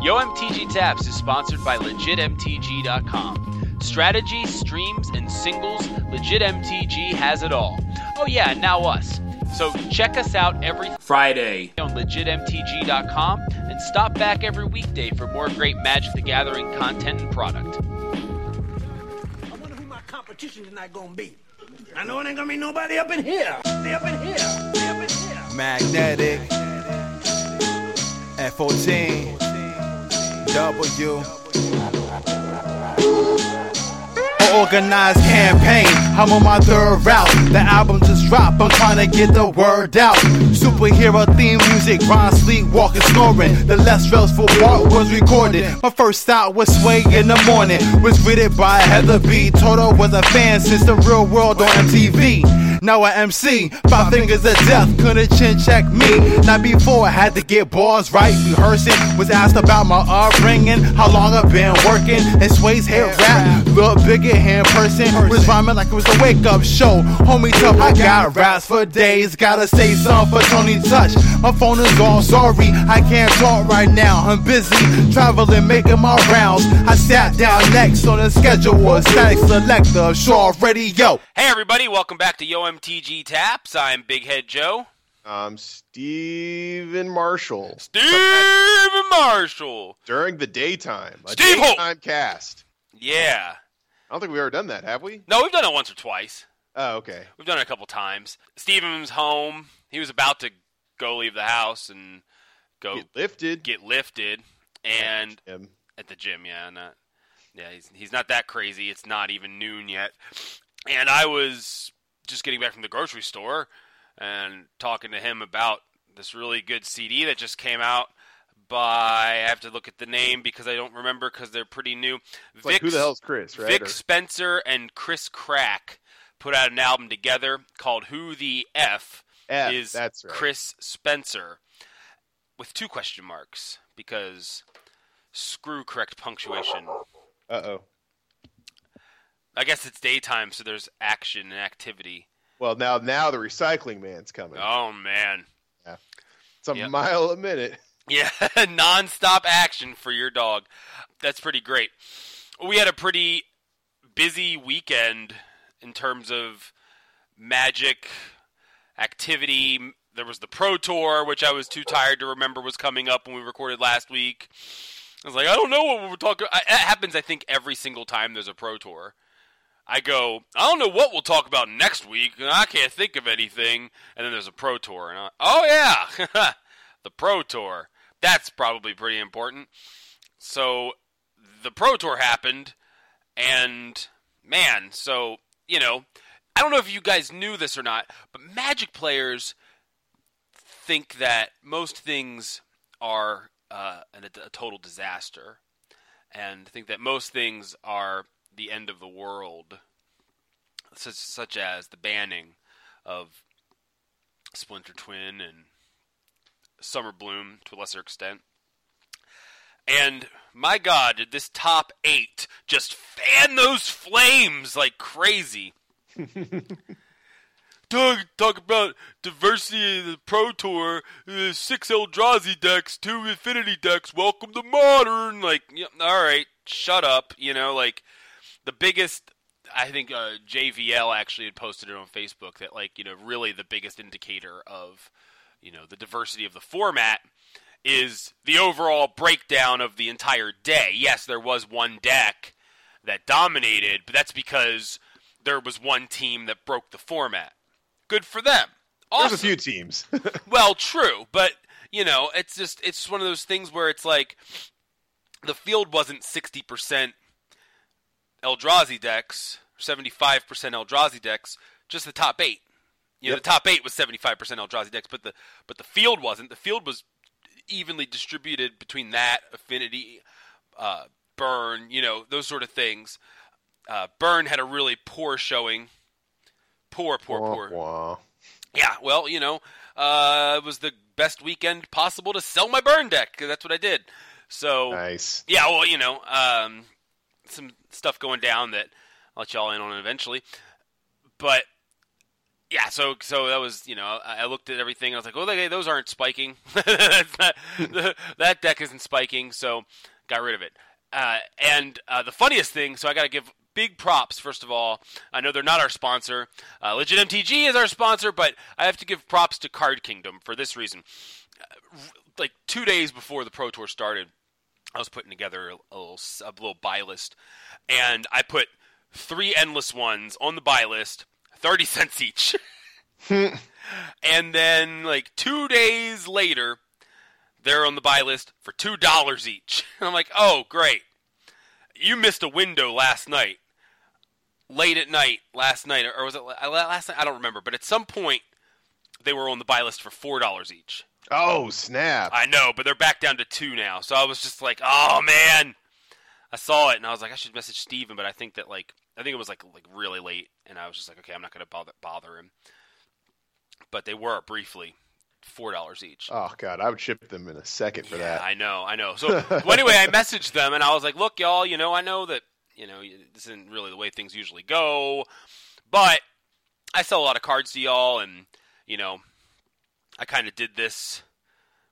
YoMTG Taps is sponsored by LegitMTG.com. Strategy, streams, and singles, LegitMTG has it all. Oh yeah, and now us. So check us out every Friday on LegitMTG.com and stop back every weekday for more great Magic the Gathering content and product. I wonder who my competition tonight gonna be. I know it ain't gonna be nobody up in here. They up in here. They up in here. Magnetic F14 W Organized campaign, I'm on my third route. The album just dropped, I'm trying to get the word out. Superhero theme music, Ron sleep, walking, snoring. The less stressful part was recorded. My first stop was Sway in the morning, was greeted by Heather B. Toto was a fan since the real world on MTV. Now I MC, five fingers of death, couldn't chin check me. Not before I had to get bars right, rehearsing. Was asked about my upbringing, how long I've been working. And Sway's head rap, look bigger hand person. Was rhyming like it was a wake up show. Homie tough, I got raps for days. Gotta say something for Tony Touch. My phone is all sorry, I can't talk right now. I'm busy traveling, making my rounds. I sat down next on the schedule Statik Selektah, Shaw Radio. Hey everybody, welcome back to YoMTG Taps. I'm Big Head Joe. I'm Stephen Marshall. Stephen Marshall. During the daytime. A Steve Holt. daytime cast. Yeah. I don't think we've ever done that, have we? No, we've done it once or twice. Oh, okay. We've done it a couple times. Stephen's home. He was about to go leave the house and go Get lifted. get lifted, and Him. at the gym. Yeah, not. Yeah, he's he's not that crazy. It's not even noon yet, and I was just getting back from the grocery store and talking to him about this really good CD that just came out. By I have to look at the name because I don't remember because they're pretty new. It's like, who the hell's Chris, right? Vic Or- Spencer and Chris Crack put out an album together called "Who the F." F, is that's right. Chris Spencer with two question marks because screw correct punctuation. Uh-oh. I guess it's daytime, so there's action and activity. Well, now now the recycling man's coming. Oh man, it's a yep. mile a minute. yeah, non-stop action for your dog. That's pretty great. We had a pretty busy weekend in terms of magic activity. There was the Pro Tour, which I was too tired to remember was coming up when we recorded last week. I was like, I don't know what we're talking. It happens, I think, every single time there's a Pro Tour. I go, I don't know what we'll talk about next week. and I can't think of anything. And then there's a Pro Tour, and I, oh yeah, the Pro Tour. That's probably pretty important. So the Pro Tour happened, and man, so you know, I don't know if you guys knew this or not, but Magic players think that most things are uh, a, a total disaster, and think that most things are the end of the world, such, such as the banning of Splinter Twin and Summer Bloom to a lesser extent. And my God, did this top eight just fan those flames like crazy? Doug, talk about diversity of the Pro Tour. Uh, six Eldrazi decks, two Affinity decks. Welcome to Modern. Like, yeah, all right, shut up. You know, like the biggest. I think uh, JVL actually had posted it on Facebook that, like, you know, really the biggest indicator of, you know, the diversity of the format is the overall breakdown of the entire day. Yes, there was one deck that dominated, but that's because there was one team that broke the format. Good for them. Awesome. There's a few teams. Well, true, but you know, it's just it's one of those things where it's like the field wasn't sixty percent Eldrazi decks, seventy five percent Eldrazi decks, just the top eight. You know, Yep. the top eight was seventy five percent Eldrazi decks, but the but the field wasn't. The field was evenly distributed between that affinity, uh, burn, you know, those sort of things. Uh, burn had a really poor showing. Poor, poor, Wah, poor. wah. Yeah, well, you know, uh, it was the best weekend possible to sell my burn deck. That's what I did. So Nice. yeah, well, you know, um, some stuff going down that I'll let y'all in on eventually. But yeah, so so that was you know I looked at everything and I was like, oh, those aren't spiking. That deck isn't spiking, so got rid of it. Uh, and uh, the funniest thing, so I got to give big props first of all. I know they're not our sponsor. Uh, Legit MTG is our sponsor, but I have to give props to Card Kingdom for this reason. Uh, like two days before the Pro Tour started, I was putting together a, little a little buy list, and I put three endless ones on the buy list, thirty cents each. and then like two days later, they're on the buy list for two dollars each. And I'm like, oh great, you missed a window last night, late at night last night, or was it last night? I don't remember, but at some point they were on the buy list for four dollars each. Oh snap! I know, but they're back down to two now. So I was just like, oh man. I saw it and I was like, I should message Stephen, but I think that like I think it was like like really late, and I was just like, okay, I'm not gonna bother bother him. But they were briefly four dollars each. Oh god, I would ship them in a second for yeah, that. I know, I know. So well, anyway, I messaged them and I was like, look, y'all, you know, I know that you know this isn't really the way things usually go, but I sell a lot of cards to y'all, and you know, I kind of did this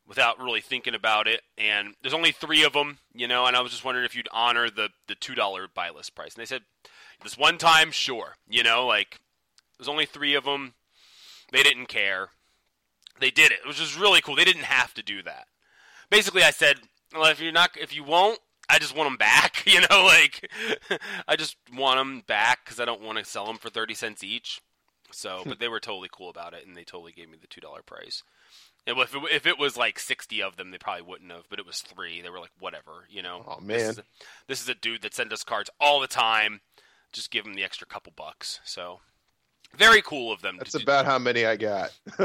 without really thinking about it. And there's only three of them, you know, and I was just wondering if you'd honor the the two dollar buy list price. And they said this one time, sure, you know, like there's only three of them. They didn't care. They did it. which was really cool. They didn't have to do that. Basically, I said, well, if you're not, if you won't, I just want them back. You know, like I just want them back because I don't want to sell them for thirty cents each. So, but they were totally cool about it, and they totally gave me the two dollar price. And if it, if it was like sixty of them, they probably wouldn't have. But it was three. They were like, whatever, you know. Oh, This man. is, a, this is a dude that sends us cards all the time. Just give him the extra couple bucks. So, very cool of them. That's to do- about how many I got.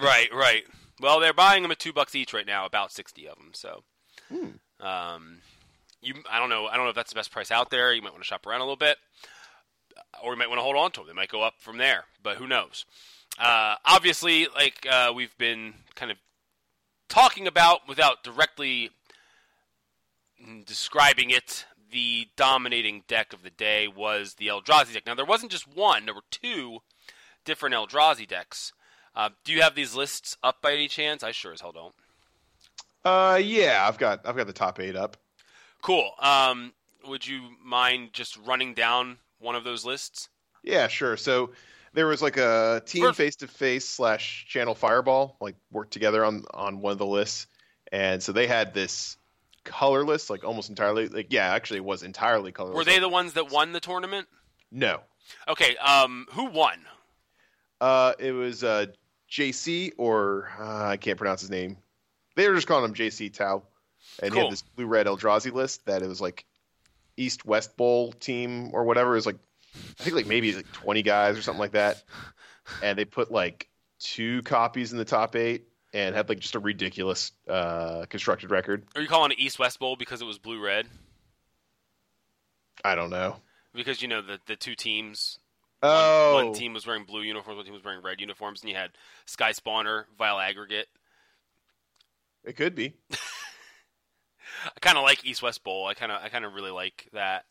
Right, right. Well, they're buying them at two bucks each right now, about sixty of them. So, um, you, I don't know, I don't know if that's the best price out there. You might want to shop around a little bit, or we might want to hold on to them. They might go up from there, but who knows? Uh, obviously, like uh, we've been kind of talking about without directly mm, describing it, the dominating deck of the day was the Eldrazi deck. Now, there wasn't just one; there were two different Eldrazi decks. Uh, do you have these lists up by any chance? I sure as hell don't. uh, yeah, I've got I've got the top eight up. Cool. Um, would you mind just running down one of those lists? Yeah, sure. So there was like a team face to face slash channel fireball like worked together on on one of the lists, and so they had this colorless, like almost entirely, like yeah, actually it was entirely colorless. Were they the ones that won the tournament? no? Okay. Um, who won? Uh, it was uh JC or uh, I can't pronounce his name. They were just calling him JC Tao, and he had this blue red Eldrazi list that it was like East West Bowl team or whatever. It was like I think like maybe like twenty guys or something like that, and they put like two copies in the top eight and had like just a ridiculous uh, constructed record. Are you calling it East West Bowl because it was blue red? I don't know. Because you know the the two teams. Oh, One, one team was wearing blue uniforms. One team was wearing red uniforms, and you had Sky Spawner, Vile Aggregate. it could be. I kind of like East West Bowl. I kind of I kind of really like that.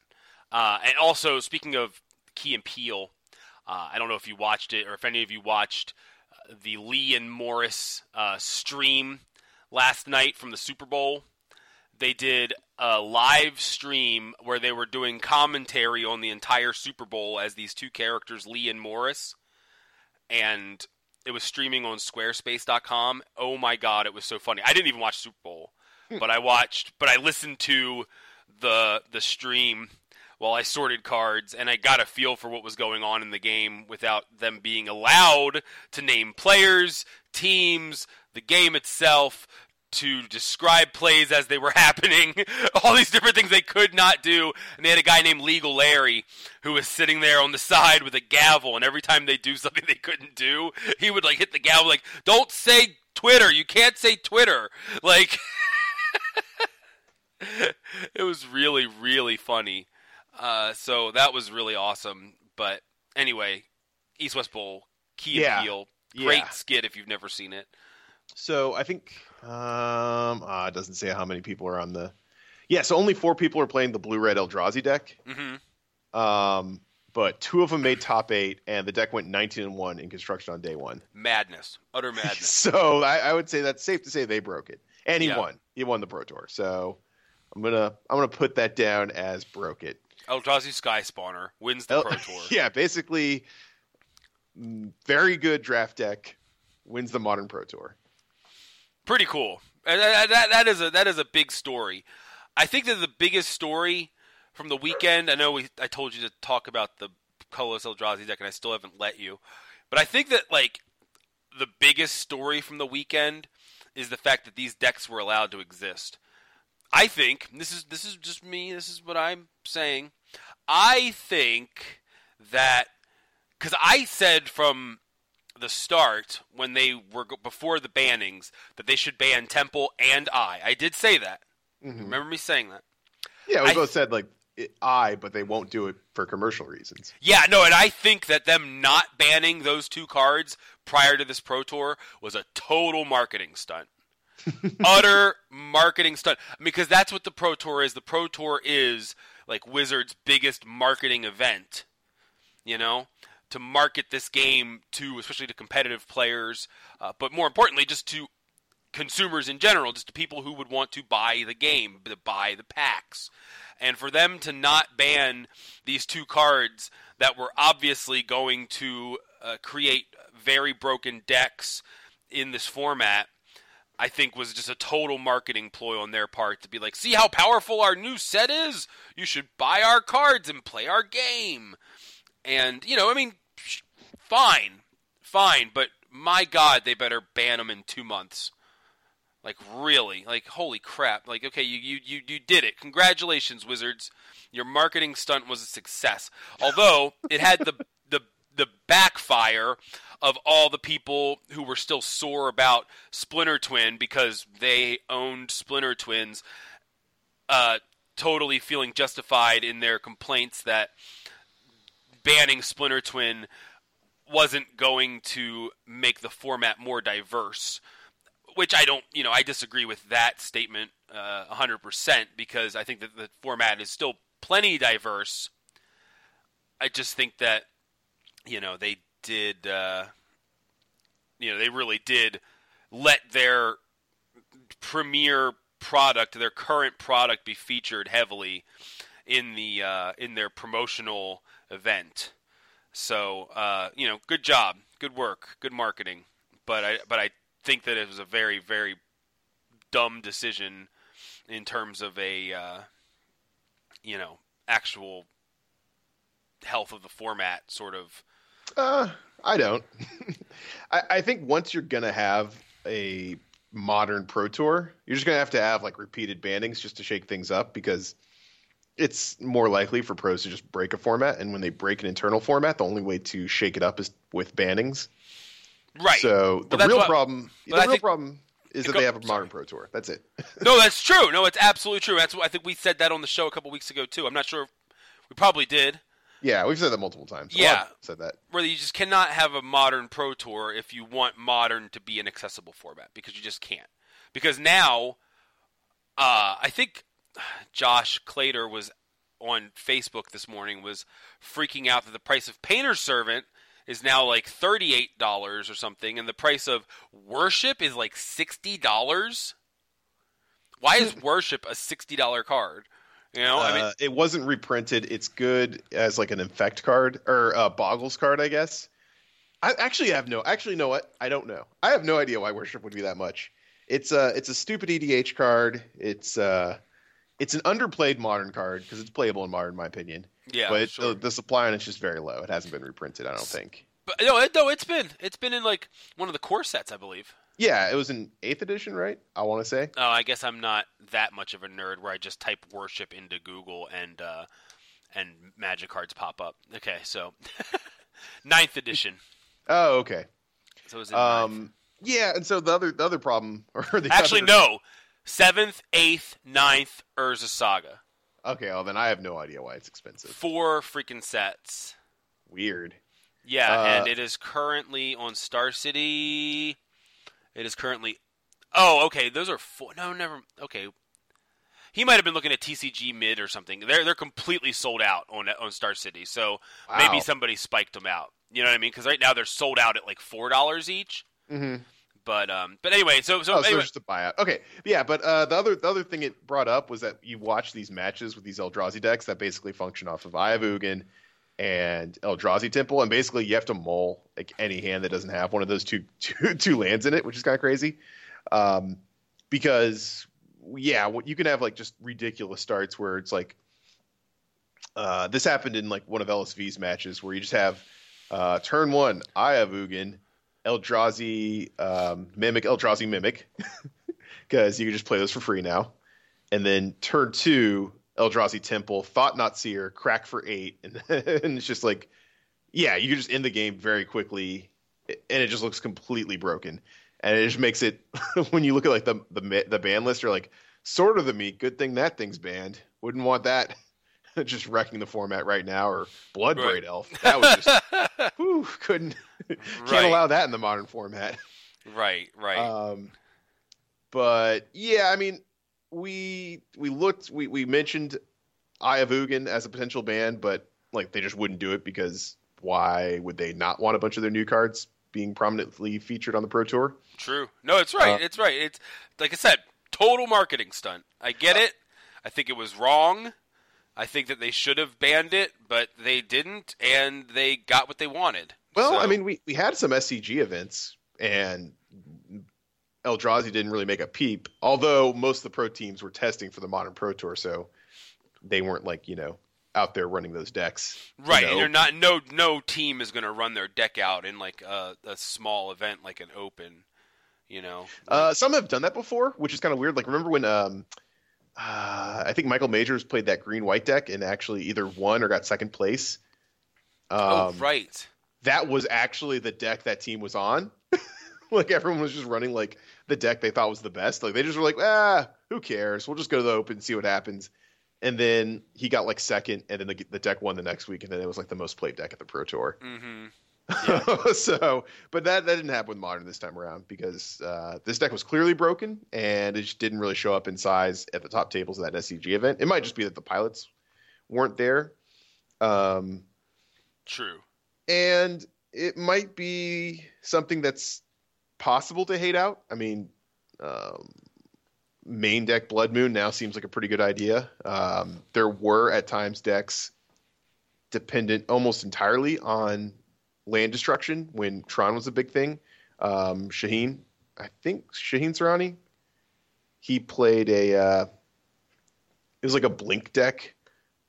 Uh, and also, speaking of Key and Peele, uh, I don't know if you watched it or if any of you watched uh, the Lee and Morris uh, stream last night from the Super Bowl. They did a live stream where they were doing commentary on the entire Super Bowl as these two characters, Lee and Morris, and it was streaming on Squarespace.com. Oh my god, it was so funny! I didn't even watch Super Bowl but I watched, but I listened to the the stream while I sorted cards, and I got a feel for what was going on in the game without them being allowed to name players, teams, the game itself, to describe plays as they were happening, all these different things they could not do. And they had a guy named Legal Larry who was sitting there on the side with a gavel, and every time they do something they couldn't do, he would like hit the gavel, like, "Don't say Twitter. You can't say Twitter." Like. it was really, really funny. Uh, so that was really awesome. But anyway, East West Bowl, Key Yeah. and great Yeah. skit if you've never seen it. So I think um ah, it doesn't say how many people are on the Yeah, so only four people are playing the blue red Eldrazi deck. hmm Um but two of them made top eight, and the deck went 19 and one in construction on day one. Madness, utter madness. So I, I would say that's safe to say they broke it, and he won. The Pro Tour. So I'm gonna I'm gonna put that down as broke it. Eldrazi Sky Spawner wins the El- Pro Tour. yeah, basically, very good draft deck wins the Modern Pro Tour. Pretty cool. And that, that, that is a that is a big story. I think that the biggest story from the weekend. I know we I told you to talk about the colorless Eldrazi deck, and I still haven't let you. But I think that like the biggest story from the weekend is the fact that these decks were allowed to exist. I think this is this is just me. This is what I'm saying. I think that because I said from the start when they were before the bannings that they should ban Temple and Eye. I did say that. Mm-hmm. Remember me saying that? Yeah, we I- both said like I, but they won't do it for commercial reasons. Yeah, no, and I think that them not banning those two cards prior to this Pro Tour was a total marketing stunt. Utter marketing stunt. Because that's what the Pro Tour is. The Pro Tour is like Wizards' biggest marketing event. You know? To market this game to, especially to competitive players, uh, but more importantly, just to consumers in general, just to people who would want to buy the game, to buy the packs. And for them to not ban these two cards that were obviously going to uh, create very broken decks in this format, I think was just a total marketing ploy on their part to be like, see how powerful our new set is? You should buy our cards and play our game. And, you know, I mean, fine, fine, but my God, they better ban them in two months. Like really, like holy crap! Like okay, you you you, you did it. Congratulations, Wizards. Your marketing stunt was a success. Although it had the the the backfire of all the people who were still sore about Splinter Twin because they owned Splinter Twins, uh, totally feeling justified in their complaints that banning Splinter Twin wasn't going to make the format more diverse which I don't, you know, I disagree with that statement uh, 100% because I think that the format is still plenty diverse. I just think that, you know, they did, uh, you know, they really did let their premier product, their current product, be featured heavily in the uh, in their promotional event. So, uh, you know, good job, good work, good marketing. But I, but I think that it was a very, very dumb decision in terms of a, uh, you know, actual health of the format sort of. Uh, I don't. I, I think once you're gonna have a modern pro tour, you're just gonna have to have like repeated bannings just to shake things up because it's more likely for pros to just break a format, and when they break an internal format, the only way to shake it up is with bannings. Right. So the that's real what- problem, the I real problem is that Go- they have a sorry. modern pro tour. That's it. no, that's true. No, it's absolutely true. That's what I think we said that on the show a couple weeks ago too. I'm not sure. We probably did. Yeah, we've said that multiple times. Yeah. said that. where you just cannot have a modern pro tour if you want modern to be an accessible format because you just can't because now uh, i think josh clater was on facebook this morning was freaking out that the price of painter's servant is now like $38 or something and the price of worship is like $60 why is worship a $60 card you know i mean Uh, it wasn't reprinted. It's good as like an infect card or a boggles card, I guess. I actually have no. Actually, know what? I don't know. I have no idea why worship would be that much. It's a it's a stupid EDH card. It's uh it's an underplayed modern card because it's playable in modern, in my opinion. yeah but sure. the, the supply on it's just very low. It hasn't been reprinted. I don't think. But no, it, no, it's been it's been in like one of the core sets, I believe. Yeah, it was in eighth edition, right? I want to say. Oh, I guess I'm not that much of a nerd where I just type worship into Google and uh, and magic cards pop up. Okay, so ninth edition. Oh, okay. So it was in ninth. Um, yeah, and so the other the other problem or the actually other- no, seventh, eighth, ninth Urza Saga. Okay, well then I have no idea why it's expensive. Four freaking sets. Weird. Yeah, Uh, and it is currently on Star City. It is currently. Oh, okay. Those are four. No, never. Okay. he might have been looking at TCG mid or something. They're they're completely sold out on on Star City. So maybe somebody spiked them out. You know what I mean? Because right now they're sold out at like four dollars each. Mhm. But um, but anyway, so so Oh, so just a buyout. Okay, yeah, but uh, the other the other thing it brought up was that you watch these matches with these Eldrazi decks that basically function off of Eye of Ugin and Eldrazi Temple, and basically you have to mull like any hand that doesn't have one of those two two, two lands in it, which is kind of crazy. Um, because yeah, you can have like just ridiculous starts where it's like uh, this happened in like one of LSV's matches where you just have uh, turn one Eye of Ugin, Eldrazi um, Mimic, Eldrazi Mimic, because you can just play those for free now, and then turn two Eldrazi Temple, Thought-Knot Seer, Crack for eight, and, and it's just like, yeah, you can just end the game very quickly, and it just looks completely broken, and it just makes it when you look at like the the the ban list, you're like, sort of the meat. Good thing that thing's banned. Wouldn't want that. just wrecking the format right now, or Blood Right. Elf. That was just whew, couldn't can't Right. allow that in the modern format. right, right. Um, but yeah, I mean, we we looked, we we mentioned Eye of Ugin as a potential ban, but like they just wouldn't do it because why would they not want a bunch of their new cards being prominently featured on the Pro Tour? True. No, it's right. Uh, it's right. It's like I said, total marketing stunt. I get it. I think it was wrong. I think that they should have banned it, but they didn't, and they got what they wanted. Well, So- I mean, we we had some SCG events, and Eldrazi didn't really make a peep. Although most of the pro teams were testing for the modern Pro Tour, so they weren't like you know out there running those decks. right? you And you're not. No, no team is going to run their deck out in like a, a small event, like an open. You know. Uh, some have done that before, which is kind of weird. Like remember when um, uh, I think Michael Majors played that green white deck and actually either won or got second place. Um, oh, right. That was actually the deck that team was on. like everyone was just running like the deck they thought was the best. Like they just were like, ah, who cares? We'll just go to the open, see what happens. And then he got like second, and then the, the deck won the next week, and then it was like the most played deck at the Pro Tour. Mm-hmm. so, but that that didn't happen with modern this time around because uh, this deck was clearly broken and it just didn't really show up in size at the top tables of that SCG event. It might just be that the pilots weren't there, um, True. and it might be something that's possible to hate out. I mean, um, main deck Blood Moon now seems like a pretty good idea. Um, there were at times decks dependent almost entirely on land destruction when Tron was a big thing. Um, Shaheen, I think Shaheen Soorani, he played a. Uh, it was like a blink deck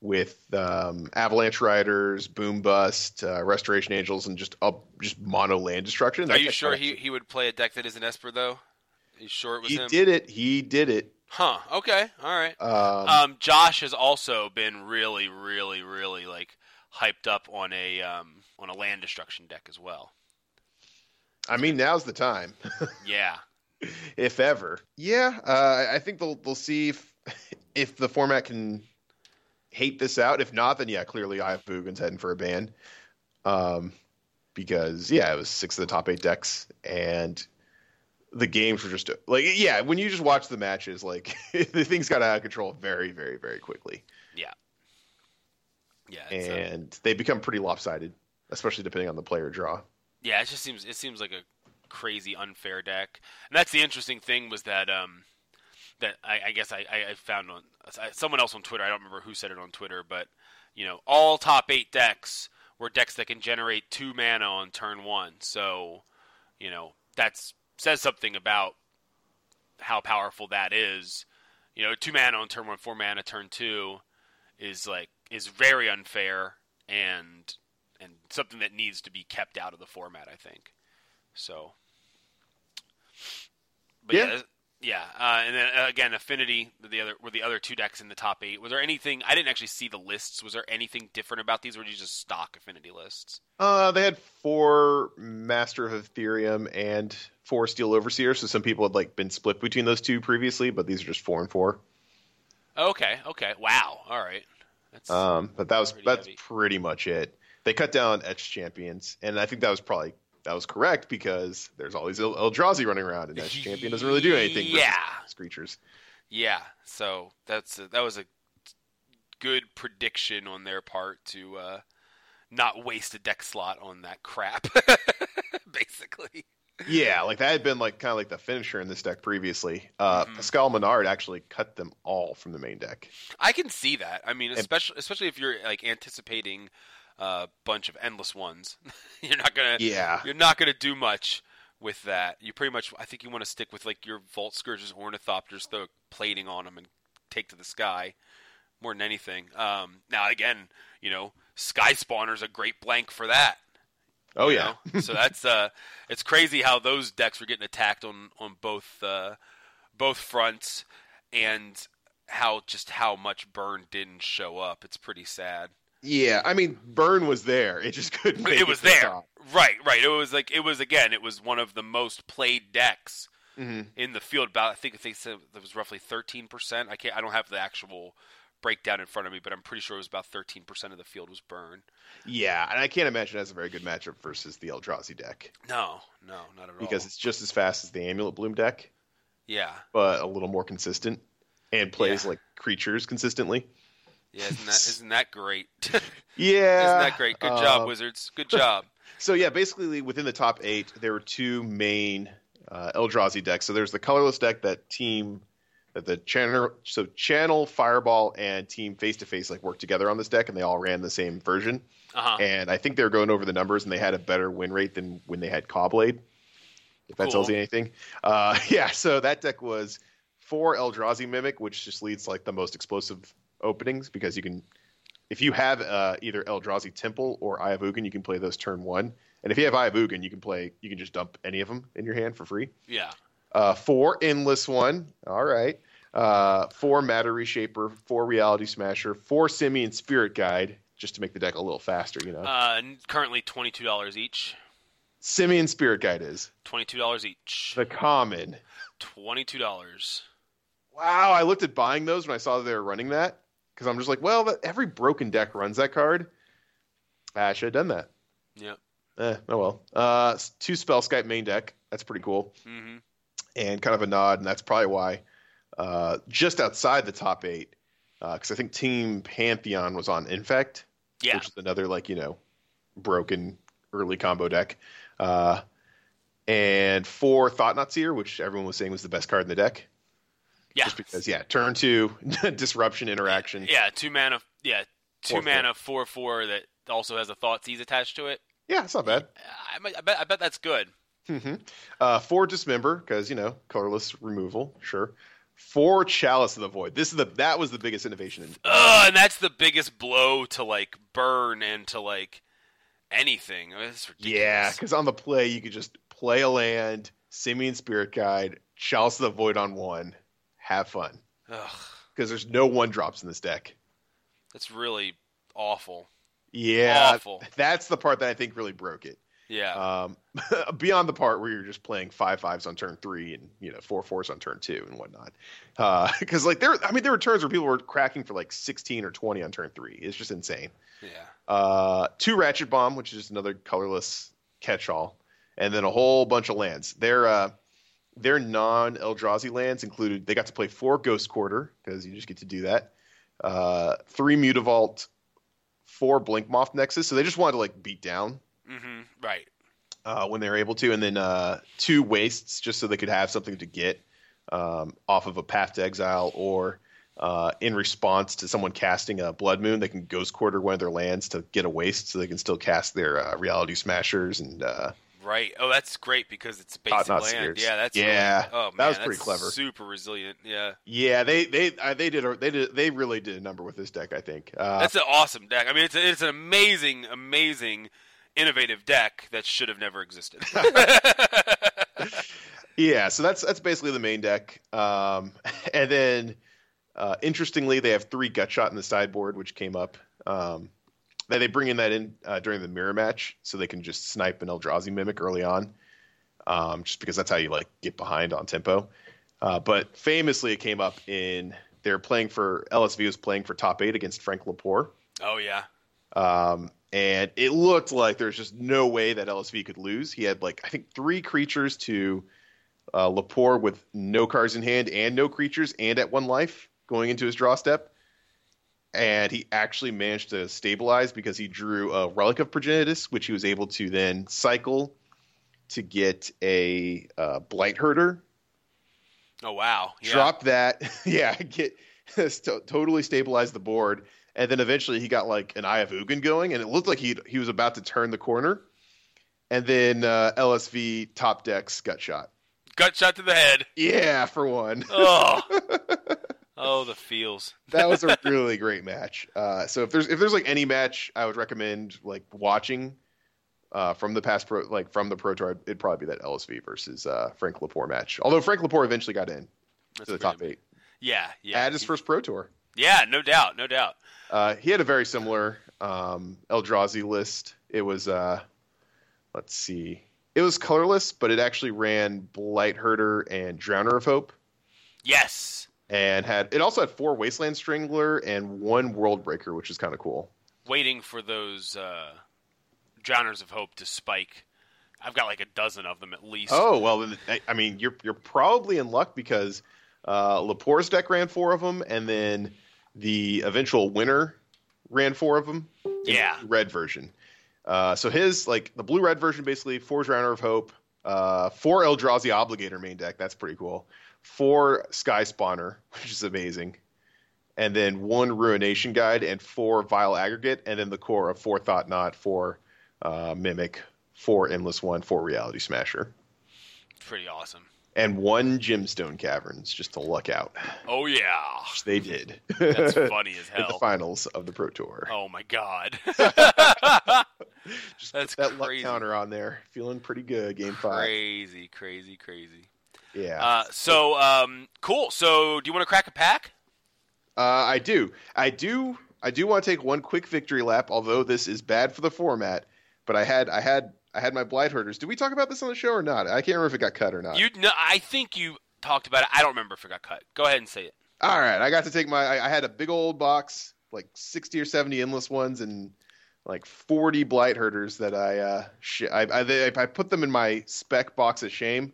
with um, Avalanche Riders, Boom Bust, uh, Restoration Angels, and just up just mono land destruction. Are you sure he he would play a deck that isn't Esper though? Are you sure it was he him? did it? He did it. Huh. Okay. All right. Um, Um, Josh has also been really, really, really like hyped up on a um, on a land destruction deck as well. I mean, now's the time. Yeah. if ever. Yeah, uh, I think they'll they'll see if if the format can hate this out. If not, then yeah, clearly Eye of Ugin's heading for a ban. Um, because yeah, it was six of the top eight decks, and the games were just like yeah. When you just watch the matches, like the things got out of control very, very, very quickly, Yeah. Yeah. Uh, and they become pretty lopsided, especially depending on the player draw. yeah. It just seems it seems like a crazy unfair deck, and that's the interesting thing was that um that I, I guess I, I found on someone else on Twitter. I don't remember who said it on Twitter, but you know, all top eight decks were decks that can generate two mana on turn one. So, you know, that says something about how powerful that is. You know, two mana on turn one, four mana turn two is like is very unfair and and something that needs to be kept out of the format. I think. So. But Yeah. yeah, yeah, uh, and then uh, again, Affinity, the other were the other two decks in the top eight. Was there anything? I didn't actually see the lists. Was there anything different about these, or were you just stock Affinity lists? Uh, they had four Master of Etherium and four Steel Overseer. So some people had like been split between those two previously, but these are just four and four. Okay, okay, wow, all right. That's Um, but that was Pretty that's heavy. pretty much it. They cut down Etch Champions, and I think that was probably that was correct because there's always El- Eldrazi running around, and Etch Champion doesn't really do anything. Yeah. these creatures. Yeah, so that's a, that was a good prediction on their part to uh, not waste a deck slot on that crap. Basically, Yeah, like that had been like kind of like the finisher in this deck previously. Uh, Mhm. Pascal Maynard actually cut them all from the main deck. I can see that. I mean, especially especially if you're like anticipating a bunch of endless ones, you're not gonna Yeah, you're not gonna do much with that. You pretty much, I think you want to stick with like your Vault Skirges, Ornithopters, throw plating on them and take to the sky more than anything. Um, now again, you know, Sky Spawner's a great blank for that. oh yeah, so that's uh, it's crazy how those decks were getting attacked on on both uh, both fronts, and how just how much burn didn't show up. It's pretty sad. Yeah. I mean, Burn was there. It just couldn't. it was the there, top. right? Right. It was like it was again. It was one of the most played decks Mhm. in the field. About I think they said it was roughly thirteen percent. I can't. I don't have the actual breakdown in front of me, but I'm pretty sure it was about thirteen percent of the field was burn. Yeah, and I can't imagine it has a very good matchup versus the Eldrazi deck No, no, not at all. because it's just as fast as the Amulet Bloom deck, yeah, but a little more consistent and plays Yeah. like creatures consistently. Yeah. Isn't that isn't that great? Yeah, Isn't that great? Good job, uh, Wizards. Good job. So yeah, basically within the top eight, there were two main uh, Eldrazi decks. So there's the colorless deck that team that the channel so channel Fireball and team face to face like worked together on this deck, and they all ran the same version. Uh-huh. And I think they were going over the numbers, and they had a better win rate than when they had Cawblade. If that tells Cool. you anything, uh, yeah. So that deck was four Eldrazi Mimic, which just leads like the most explosive openings because you can, if you have uh, either Eldrazi Temple or Eye of Ugin, you can play those turn one. And if you have Eye of Ugin, you can play, you can just dump any of them in your hand for free. Yeah. Uh, four Endless One, all right. Uh, four Matter Reshaper, four Reality Smasher, four Simian Spirit Guide, just to make the deck a little faster, you know. Uh, currently twenty two dollars each. Simian Spirit Guide is Twenty two dollars each. the common. Twenty two dollars. Wow, I looked at buying those when I saw they were running that because I'm just like, well, that, every broken deck runs that card. Ah, I should have done that. Yep. Eh, oh well. Uh, two Spellskite main deck. That's pretty cool Mm-hmm. and kind of a nod, and that's probably why uh, just outside the top eight, because I think Team Pantheon was on Infect, Yeah. which is another like you know broken early combo deck, uh, and four Thought-Knot Seer, which everyone was saying was the best card in the deck. Yeah. Just because, yeah, turn two, disruption, interaction. Yeah. Two mana. Yeah. Two Four, four. mana. Four four that also has a Thoughtseize attached to it. Yeah, it's not bad. I, I bet. I bet that's good. hmm Uh, four dismember because you know colorless removal, sure. Four chalice of the void. This is the that was the biggest innovation. In, and that's the biggest blow to like burn and to like anything. I mean, yeah, because on the play you could just play a land, Simian Spirit Guide, chalice of the void on one, have fun because there's no one drops in this deck. that's really awful. Yeah, Awful. that's the part that I think really broke it. Yeah. Um, beyond the part where you're just playing five fives on turn three and you know four fours on turn two and whatnot, because like there, I mean, there were turns where people were cracking for like 16 or 20 on turn three. It's just insane. yeah. Uh, two ratchet bomb, which is just another colorless catch-all, and then a whole bunch of lands. Their uh, their non Eldrazi lands included. They got to play four Ghost Quarter because you just get to do that. Uh, three Mutavault, four Blink Moth Nexus. So they just wanted to like beat down Mm-hmm. Right. uh, when they were able to, and then uh, two wastes just so they could have something to get um, off of a Path to Exile or uh, in response to someone casting a Blood Moon, they can Ghost Quarter one of their lands to get a waste, so they can still cast their uh, Reality Smashers and uh, Right. Oh, that's great because it's basic land. Yeah, that's Yeah, Really, oh man, that was pretty clever. Super resilient. Yeah. yeah, they they uh, they did a, they did they really did a number with this deck. I think. Uh, That's an awesome deck. I mean, it's a, it's an amazing, amazing, innovative deck that should have never existed. Yeah, so that's that's basically the main deck. Um, and then, uh, interestingly, they have three gut shot in the sideboard, which came up. Um, they they bring in that in uh, during the mirror match, so they can just snipe an Eldrazi mimic early on, um, just because that's how you like get behind on tempo. Uh, but famously, it came up in they're playing for LSV was playing for top eight against Frank Lepore. oh yeah. Um, and it looked like there's just no way that LSV could lose. He had like I think three creatures to uh, Lepore with no cards in hand and no creatures and at one life going into his draw step. And he actually managed to stabilize because he drew a Relic of Progenitus, which he was able to then cycle to get a uh, Blight Herder. Oh wow! Yeah. Drop that, yeah, get st- totally stabilize the board, and then eventually he got like an Eye of Ugin going, and it looked like he he was about to turn the corner, and then uh, LSV top decks gut shot. Gut shot to the head. Yeah, for one. Oh, oh, the feels. that was a really great match. Uh, so if there's if there's like any match I would recommend like watching uh, from the past pro like from the pro tour, it'd probably be that LSV versus uh, Frank Lepore match. Although Frank Lepore eventually got in That's to the top amazing. eight Yeah, yeah. at his first pro tour. Yeah, no doubt, no doubt. Uh, he had a very similar um, Eldrazi list. It was, uh, let's see, it was colorless, but it actually ran Blight Herder and Drowner of Hope, Yes. And had it also had four Wasteland Strangler and one World Breaker, which is kind of cool. Waiting for those uh, drowners of hope to spike. I've got like a dozen of them at least. Oh well, then, I- mean, you're you're probably in luck because uh, Lepore's deck ran four of them, and then the eventual winner ran four of them. in Yeah. the red version. Uh, so his like the blue red version basically four Drowner of Hope, uh, four Eldrazi Obligator main deck. That's pretty cool. Four Sky Spawner, which is amazing, and then one Ruination Guide and four Vile Aggregate, and then the core of four Thought Knot, four uh, Mimic, four Endless One, four Reality Smasher pretty awesome. and one gemstone caverns just to luck out. Oh yeah, Which they did. that's funny as At the hell. finals of the Pro Tour. Oh my god. just that's that crazy. luck counter on there. Feeling pretty good. Game five. crazy, crazy, crazy. Yeah. Uh, so um, cool. So do you want to crack a pack? Uh, I do. I do. I do want to take one quick victory lap. Although this is bad for the format, but I had. I had. I had my blight herders. Did we talk about this on the show or not? I can't remember if it got cut or not. You, no, I think you talked about it. I don't remember if it got cut. Go ahead and say it. All right, I got to take my. I, I had a big old box, like sixty or seventy endless ones, and like forty blight herders that I. Uh, sh- I, I, they, I put them in my spec box of shame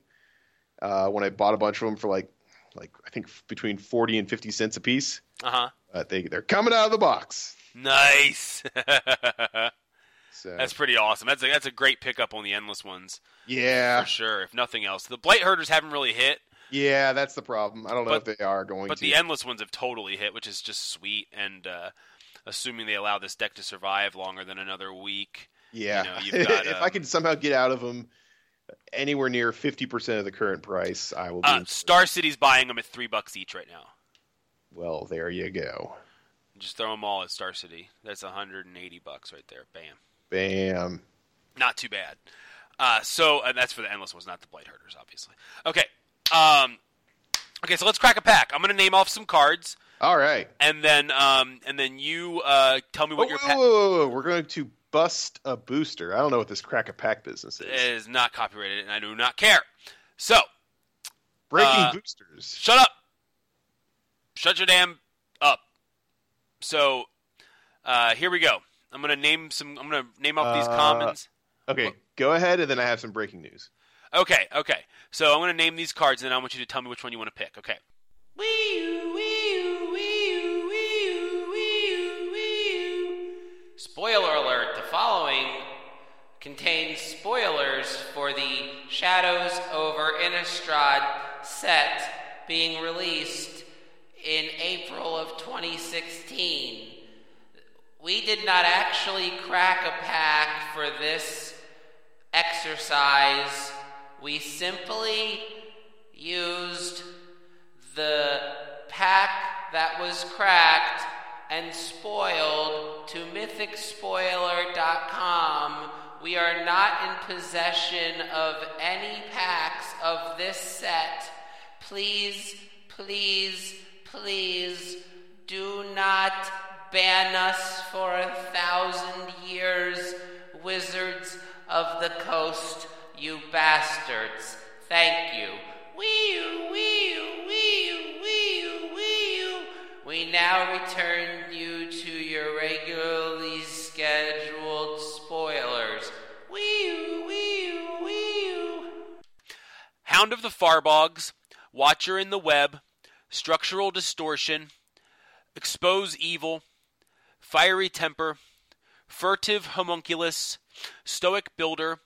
uh, when I bought a bunch of them for like, like I think between forty and fifty cents a piece. Uh huh. Uh, they they're coming out of the box. Nice. So that's pretty awesome. That's a, that's a great pickup on the endless ones yeah, for sure. If nothing else, the blight herders haven't really hit, yeah, that's the problem. I don't know if they are going but to. the endless ones have totally hit, which is just sweet. And uh, assuming they allow this deck to survive longer than another week, yeah, you know, you've got, if I um, could somehow get out of them anywhere near fifty percent of the current price, I will be. uh, Star City's buying them at three bucks each right now. Well, there you go. Just throw them all at Star City. That's 180 bucks right there. Bam. Bam. Not too bad. Uh, so and that's for the endless ones, not the blight herders, obviously. Okay. Um, okay, so let's crack a pack. I'm gonna name off some cards, All right. and then um, and then you uh, tell me what Whoa, your pack whoa, whoa, whoa. We're going to bust a booster. I don't know what this crack a pack business is. It is not copyrighted, and I do not care. So Breaking uh, boosters. shut up. Shut your damn up. So uh, here we go. I'm gonna name some. I'm gonna name off these Uh, commons. Okay, go ahead, and then I have some breaking news. Okay, okay. So I'm going to name these cards, and then I want you to tell me which one you want to pick. Okay. Wee-oo, wee-oo, wee-oo, Spoiler alert: the following contains spoilers for the Shadows over Innistrad set being released in April of 2016. We did not actually crack a pack for this exercise, we simply used the pack that was cracked and spoiled to mythicspoiler.com. We are not in possession of any packs of this set. Please, please, please do not ban us for a thousand years, wizards of the coast, you bastards. Thank you. Wee wee wee wee wee We now return Hound of the Farbogs, Watcher in the Web, Structural Distortion, Expose Evil, Fiery Temper, Furtive Homunculus, Stoic Builder,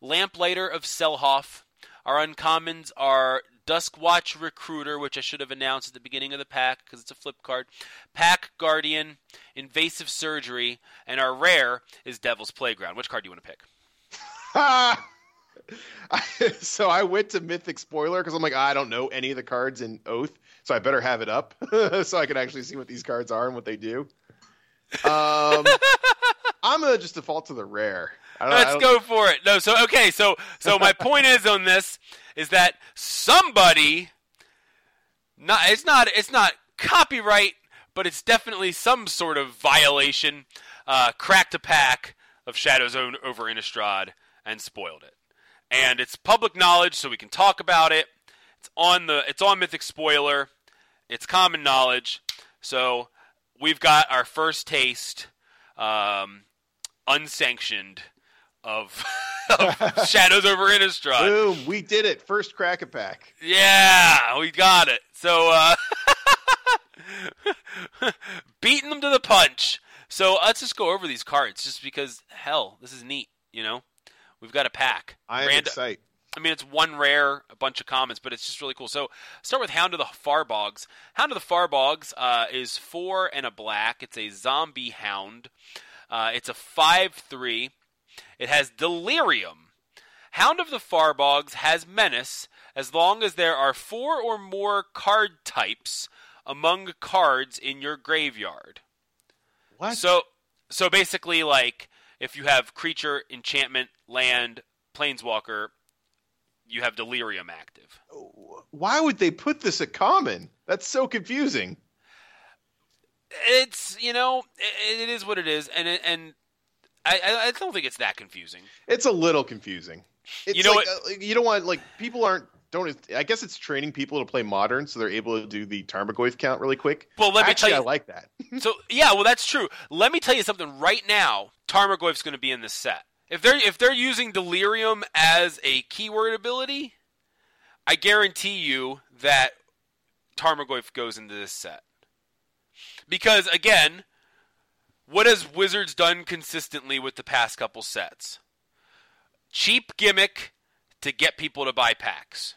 Lamplighter of Selhara. Our uncommons are Duskwatch Recruiter, which I should have announced at the beginning of the pack because it's a flip card, Pack Guardian, Invasive Surgery, and our rare is Devil's Playground. Which card do you want to pick? so I went to Mythic Spoiler because I'm like, I don't know any of the cards in Oath, so I better have it up so I can actually see what these cards are and what they do. Um, I'm gonna just default to the rare. I don't, Let's go for it. No, so okay, so so my point is on this is that somebody not it's not it's not copyright, but it's definitely some sort of violation. Uh, cracked a pack of Shadows o- over Innistrad and spoiled it, and it's public knowledge, so we can talk about it. It's on the it's on Mythic Spoiler. It's common knowledge. So we've got our first taste, um, unsanctioned, of, of Shadows over Innistrad. Boom, we did it. First crack a pack. Yeah, we got it. So, uh, beating them to the punch. So let's just go over these cards, just because hell, this is neat. You know, we've got a pack. I am Rand- excited. I mean, it's one rare, a bunch of commons, but it's just really cool. So, start with Hound of the Farbogs. Hound of the Farbogs uh, is four and a black. It's a zombie hound. Uh, it's a five-three. It has Delirium. Hound of the Farbogs has Menace as long as there are four or more card types among cards in your graveyard. What? So, so basically, like if you have creature, enchantment, land, planeswalker, you have delirium active. Why would they put this at common? That's so confusing. It's you know, it, it is what it is, and and I, I don't think it's that confusing. It's a little confusing. It's You know like, uh, you don't want like people aren't don't. I guess it's training people to play modern, so they're able to do the Tarmogoyf count really quick. Well, let me Actually, tell you. I like that. So yeah, well that's true. Let me tell you something right now. Tarmogoyf's going to be in this set. If they're if they're using delirium as a keyword ability, I guarantee you that Tarmogoyf goes into this set. Because again, what has Wizards done consistently with the past couple sets? Cheap gimmick to get people to buy packs.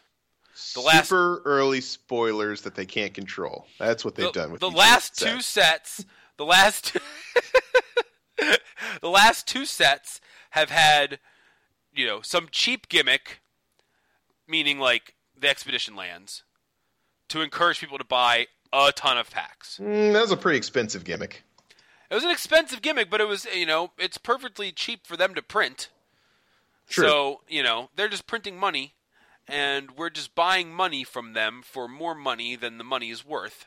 The last- Super early spoilers that they can't control. That's what they've the, done with the last two sets. The last two, the last two sets have had, you know, some cheap gimmick, meaning like the expedition lands, to encourage people to buy a ton of packs. Mm, that was a pretty expensive gimmick. It was an expensive gimmick, but it was you know it's perfectly cheap for them to print. True. So you know they're just printing money, and we're just buying money from them for more money than the money is worth,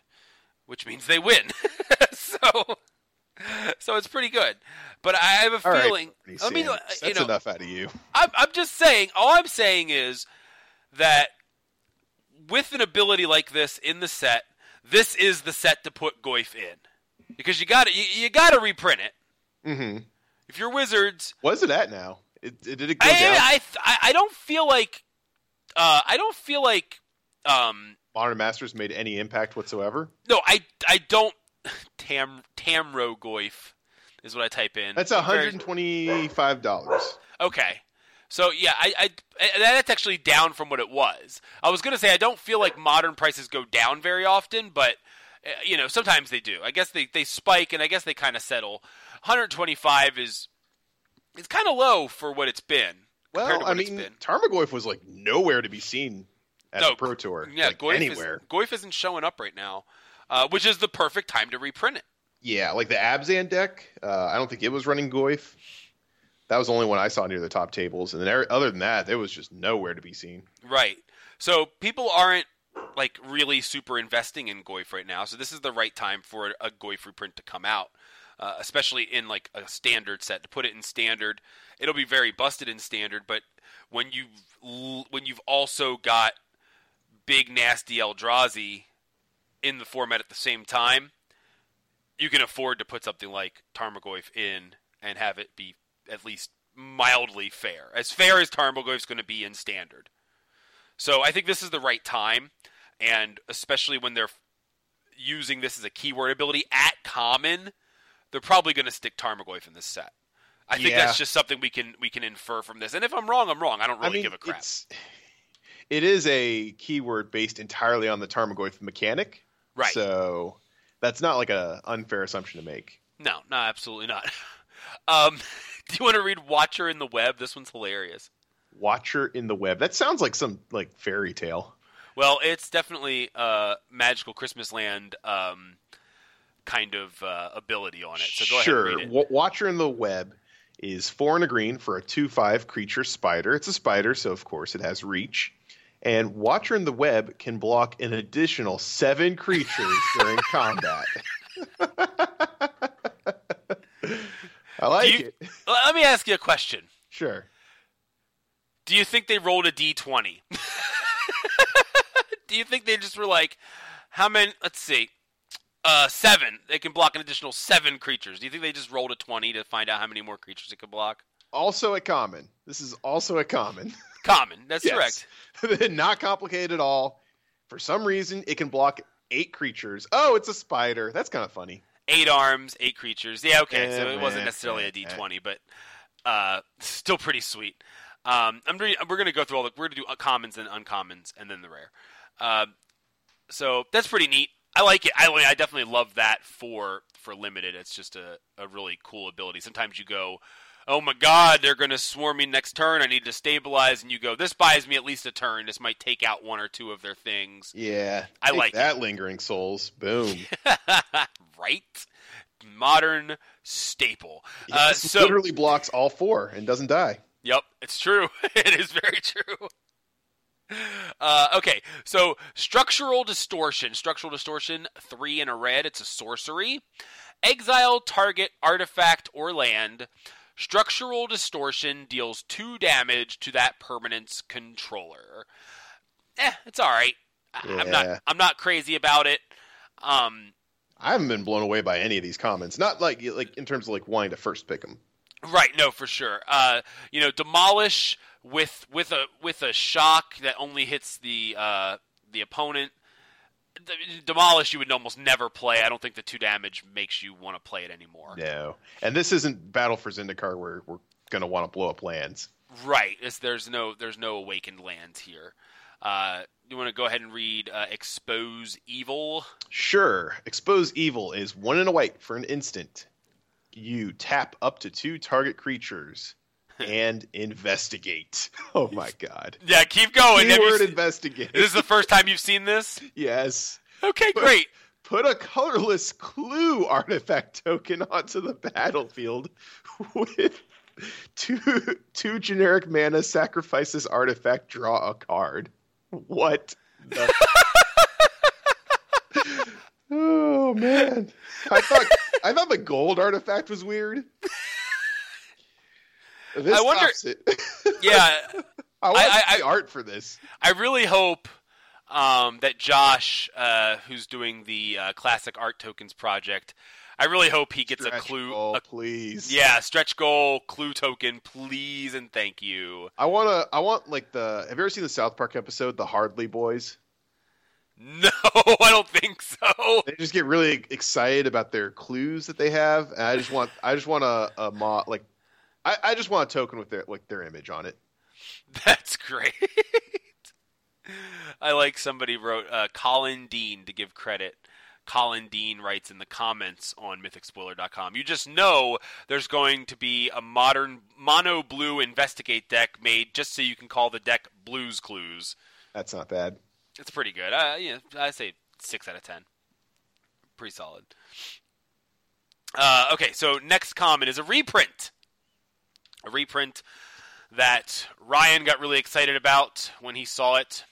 which means they win. so, so it's pretty good. But I have a All right, feeling. Bernie I mean, that's you know, enough out of you. I'm, I'm just saying. All I'm saying is that with an ability like this in the set, this is the set to put Goyf in because you got to you, you got to reprint it. hmm If you're Wizards, What's it at now? It, it- did it go I, down? I, I, I don't feel like uh, I don't feel like um, Modern Masters made any impact whatsoever. no I I don't Tam Tamro Goif is what I type in. That's hundred and twenty-five dollars. Okay. So yeah, I, I, that's actually down from what it was. I was gonna say I don't feel like modern prices go down very often, but uh, you know sometimes they do. I guess they, they spike and I guess they kind of settle. 125 is it's kind of low for what it's been. Well, I mean. Tarmogoyf was like nowhere to be seen at No, the Pro Tour. yeah, like, Goyf anywhere. Is, Goyf isn't showing up right now, uh, which is the perfect time to reprint it. Yeah, like the Abzan deck. Uh, I don't think it was running Goyf. That was the only one I saw near the top tables, and then er- other than that, there was just nowhere to be seen. Right. So people aren't like really super investing in Goyf right now. So this is the right time for a Goyf reprint to come out, uh, especially in like a standard set. To put it in standard, it'll be very busted in standard. But when you when you've also got big nasty Eldrazi in the format at the same time, you can afford to put something like Tarmogoyf in and have it be at least mildly fair, as fair as Tarmogoyf's going to be in standard. So I think this is the right time, and especially when they're using this as a keyword ability at common, they're probably going to stick Tarmogoyf in this set. I think Yeah. that's just something we can we can infer from this. And if I'm wrong, I'm wrong. I don't really I mean, give a crap. it's it is a keyword based entirely on the Tarmogoyf mechanic, Right. So that's not like a unfair assumption to make. No, no, absolutely not. Um, do you want to read Watcher in the Web? This one's hilarious. Watcher in the web. That sounds like some like fairy tale. Well, it's definitely a magical Christmas land um, kind of uh, ability on it. So go sure. ahead it. Watcher in the web is four and a green for a two-five creature spider. It's a spider, so of course it has reach. And Watcher in the web can block an additional seven creatures during combat. I like you- it. Let me ask you a question. Sure. Do you think they rolled a d20? Do you think they just were like, how many? Let's see. Uh, seven. They can block an additional seven creatures. Do you think they just rolled a 20 to find out how many more creatures it could block? Also a common. This is also a common. Common. That's Yes. correct. Not complicated at all. For some reason, it can block eight creatures. Oh, it's a spider. That's kind of funny. Eight arms, eight creatures. Yeah, okay. so it wasn't necessarily a eh, d20, but uh, still pretty sweet. Um, I'm re- we're gonna go through all the we're gonna do commons and uncommons and then the rare. Uh, so that's pretty neat. I like it. I, I definitely love that for for limited. It's just a, a really cool ability. Sometimes you go, oh my god, they're gonna swarm me next turn. I need to stabilize, and you go, this buys me at least a turn. This might take out one or two of their things. Yeah. I like that lingering souls. Boom. right? Modern staple. Uh, This so, literally blocks all four and doesn't die. yep, it's true. it is very true. Uh, okay, so structural distortion. Structural distortion, three in a red. It's a sorcery. Exile target artifact or land. Structural distortion deals two damage to that permanence controller. Eh, it's all right. I- I'm not. I'm not crazy about it. Um, I haven't been blown away by any of these comments. Not like like in terms of like wanting to first pick them. Right, no, for sure. Uh, you know, demolish with with a with a shock that only hits the uh, the opponent. Demolish, you would almost never play. I don't think the two damage makes you want to play it anymore. No. And this isn't Battle for Zendikar where we're gonna want to blow up lands. Right, it's, there's no there's no awakened lands here. Uh, you want to go ahead and read uh, expose evil? Sure. Expose evil is one in a white for an instant. You tap up to two target creatures and investigate. Oh my god. Yeah, keep going. Keyword investigate. this is the first time you've seen this. yes. Okay, great. Put a colorless clue artifact token onto the battlefield with two two generic mana. sacrifices artifact. Draw a card. What? The... oh man! I thought I thought the gold artifact was weird. This I wonder-. Yeah, I want I- I- art for this. I really hope um, that Josh, uh, who's doing the uh, classic art tokens project, I really hope he gets a clue. goal, a- please. yeah, stretch goal, clue token, please and thank you. I want to. I want like the. Have you ever seen the South Park episode, the Hardly Boys? No, I don't think so. They just get really excited about their clues that they have, and I just want. I just want a, a mo like. I, I just want a token with their like their image on it. That's great. I like somebody wrote uh, Colin Dean to give credit. Colin Dean writes in the comments on mythicspoiler.com. You just know there's going to be a modern mono blue investigate deck made just so you can call the deck Blues Clues. That's not bad. It's pretty good. Uh, yeah, I say six out of ten. Pretty solid. Uh, okay, so next common is a reprint. A reprint that Ryan got really excited about when he saw it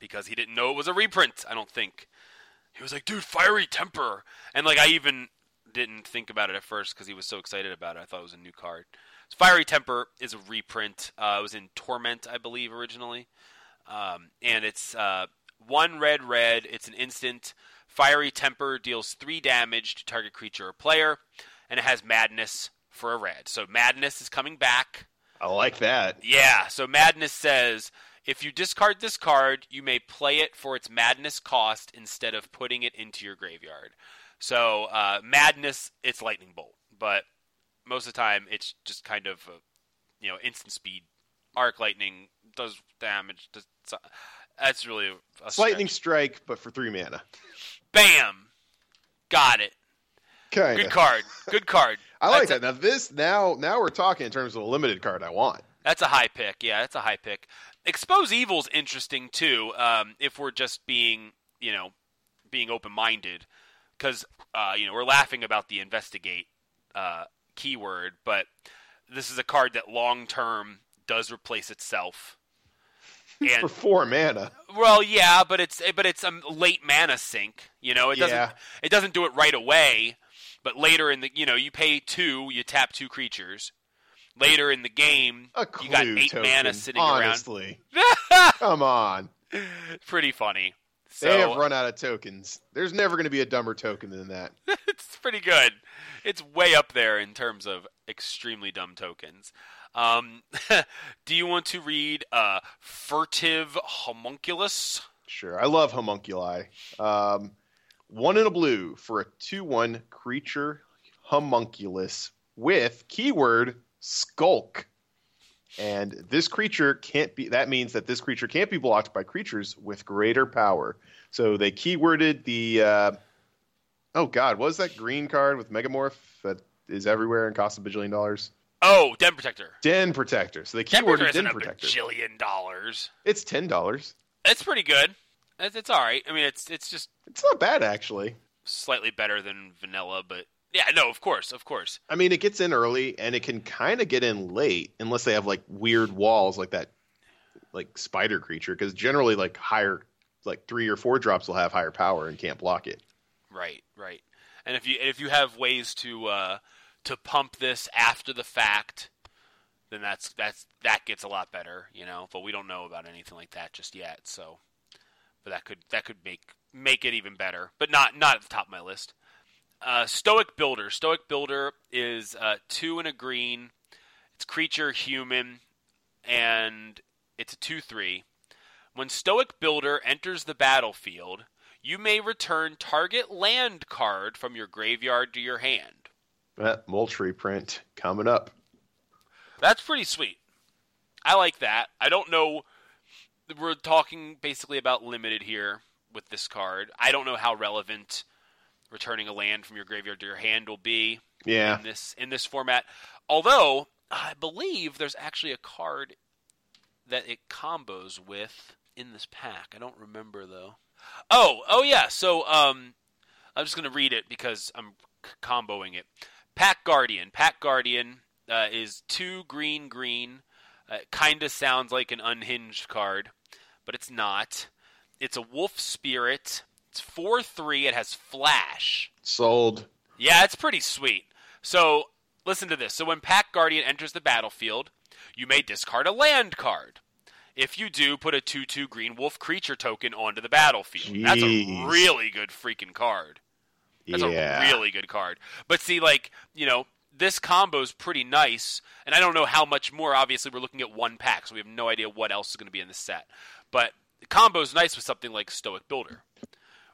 because he didn't know it was a reprint. I don't think he was like, "Dude, fiery temper," and like I even didn't think about it at first because he was so excited about it. I thought it was a new card. So fiery temper is a reprint. Uh, it was in Torment, I believe, originally um, and it's uh, one red red. It's an instant. Fiery temper deals three damage to target creature or player, and it has madness for a red. So madness is coming back. I like that. Yeah. So madness says If you discard this card, you may play it for its madness cost instead of putting it into your graveyard. So uh, madness, it's lightning bolt, but most of the time it's just kind of a, you know instant speed. Arc lightning does damage. Does, that's really a lightning strike, but for three mana. Bam, got it. Kind Good card. Good card. I like That's that. Now this now now we're talking in terms of a limited card I want. That's a high pick. Yeah, that's a high pick. Expose Evil's interesting too. Um, if we're just being, you know, being open minded, because uh, you know we're laughing about the investigate uh, keyword, but this is a card that long term does replace itself. For And four mana. well, yeah, but it's but it's a late mana sink. You know, it doesn't Yeah. it doesn't do it right away, but later in the you know you pay two, you tap two creatures. Later in the game, clue you got eight token, mana sitting honestly. around. Come on. pretty funny. So They have run out of tokens. There's never going to be a dumber token than that. it's pretty good. It's way up there in terms of extremely dumb tokens. Um, do you want to read uh, Furtive Homunculus? Sure. I love homunculi. Um, one in a blue for a 2 1 creature homunculus with keyword skulk. And this creature can't be, that means that this creature can't be blocked by creatures with greater power. So they keyworded the, uh, oh God, what was that green card with Megamorph that is everywhere and costs a bajillion dollars? Oh, Den Protector. Den Protector. So they Den Protector keyworded Den a Protector. bajillion dollars. It's $10. It's pretty good. It's, it's all right. I mean, it's it's just It's not bad, actually. slightly better than vanilla, but yeah, no, of course, of course. I mean, it gets in early and it can kind of get in late unless they have like weird walls like that, like spider creature. Because generally, like higher, like three or four drops will have higher power and can't block it. Right, right. And if you and if you have ways to uh, to pump this after the fact, then that's that's that gets a lot better, you know. But we don't know about anything like that just yet. So, but that could that could make make it even better, but not not at the top of my list. Uh, Stoic Builder. Stoic Builder is uh, two and a green. It's creature human, and it's a two three. When Stoic Builder enters the battlefield, you may return target land card from your graveyard to your hand. That Moltri print coming up. That's pretty sweet. I like that. I don't know. We're talking basically about limited here with this card. I don't know how relevant returning a land from your graveyard to your hand will be Yeah, in this in this format. Although I believe there's actually a card that it combos with in this pack. I don't remember though. Oh, oh yeah. So um, I'm just gonna read it because I'm c- comboing it. Pack Guardian. Pack Guardian uh, is two green green. Uh, kind of sounds like an unhinged card, but it's not. It's a wolf spirit. It's four three. It has flash. sold. Yeah, it's pretty sweet. So, listen to this. So, when Pack Guardian enters the battlefield, you may discard a land card. If you do, put a 2 2 green wolf creature token onto the battlefield. That's a really good freaking card. That's yeah, a really good card. But see, like, you know, this combo is pretty nice, and I don't know how much more. Obviously, we're looking at one pack, so we have no idea what else is going to be in the set. But the is nice with something like Stoic Builder,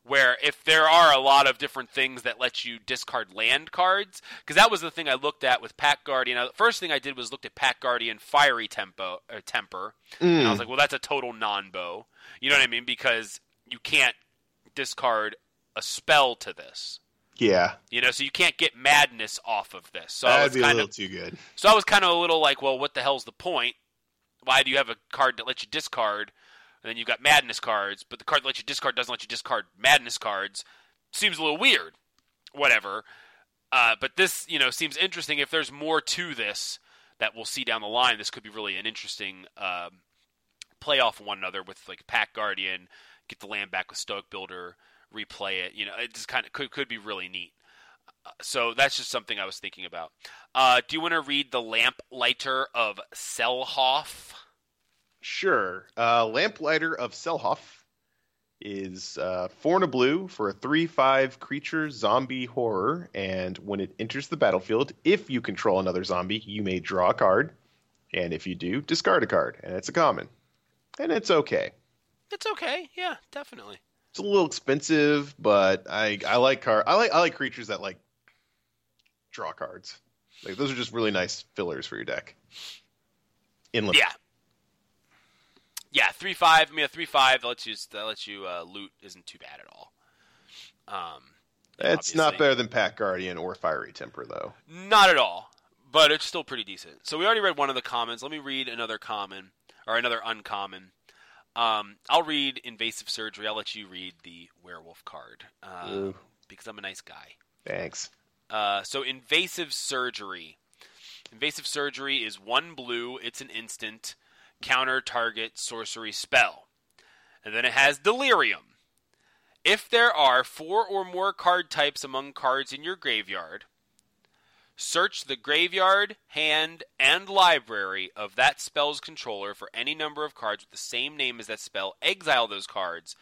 where if there are a lot of different things that let you discard land cards, because that was the thing I looked at with Pack Guardian. Uh, The first thing I did was looked at Pack Guardian Fiery Tempo or Temper, and I was like, well, that's a total non-bo. You know what I mean? Because you can't discard a spell to this. Yeah. You know, so you can't get madness off of this. So That'd be a kind little of too good. so I was kind of a little like, well, what the hell's the point? Why do you have a card that lets you discard, and then you've got madness cards, but the card that lets you discard doesn't let you discard madness cards? Seems a little weird. Whatever. Uh, but this, you know, seems interesting. If there's more to this that we'll see down the line, this could be really an interesting um, play off one another with like Pack Guardian, get the land back with Stoic Builder, replay it. You know, it just kind of could could be really neat. So that's just something I was thinking about. Uh, do you want to read the Lamplighter of Selhoff? Sure. Uh, Lamplighter of Selhoff is uh, four and a blue for a 3 5 creature zombie horror. And when it enters the battlefield, if you control another zombie, you may draw a card. And if you do, discard a card. And it's a common. and it's okay. It's okay. Yeah, definitely. It's a little expensive, but I I like car I like I like creatures that like draw cards. Like those are just really nice fillers for your deck. Inland. Yeah. Yeah, three five. I mean, a three five that lets you that lets you uh, loot isn't too bad at all. Um, It's not better than Pack Guardian or Fiery Temper though. Not at all, but it's still pretty decent. So we already read one of the commons. Let me read another common or another uncommon. Um, I'll read invasive surgery. I'll let you read the werewolf card uh, because I'm a nice guy. Thanks. Uh, so invasive surgery. Invasive surgery is one blue. It's an instant counter target sorcery spell, and then it has delirium. If there are four or more card types among cards in your graveyard, search the graveyard, hand, and library of that spell's controller for any number of cards with the same name as that spell. Exile those cards.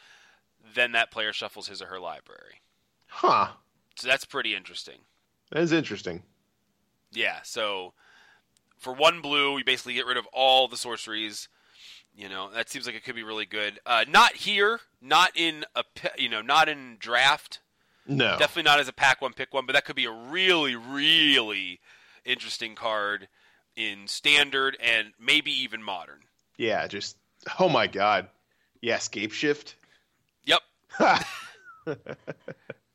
Then that player shuffles his or her library. Huh. So that's pretty interesting. That is interesting. Yeah, so for one blue, you basically get rid of all the sorceries. You know, that seems like it could be really good. Uh, not here, not in a you know, not in draft. No. Definitely not as a pack one pick one, but that could be a really really interesting card in standard and maybe even modern. Yeah, just oh my god. Yeah, scape shift. Yep,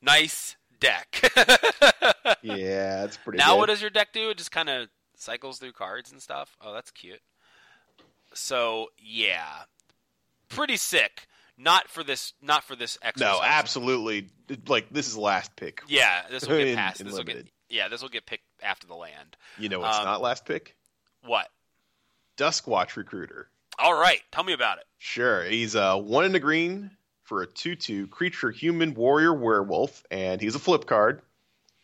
nice deck. yeah, that's pretty now good. what does your deck do? It just kind of cycles through cards and stuff. Oh, that's cute. So yeah, pretty sick. Not for this. Not for this exercise. No, absolutely. Like this is last pick. Yeah, this will get passed. in This will get. Yeah, this will get picked after the land. You know it's Um, not last pick? What? Duskwatch Recruiter. All right, tell me about it. Sure. He's uh, one in the green for a 2 2 creature, human, warrior, werewolf, and he's a flip card.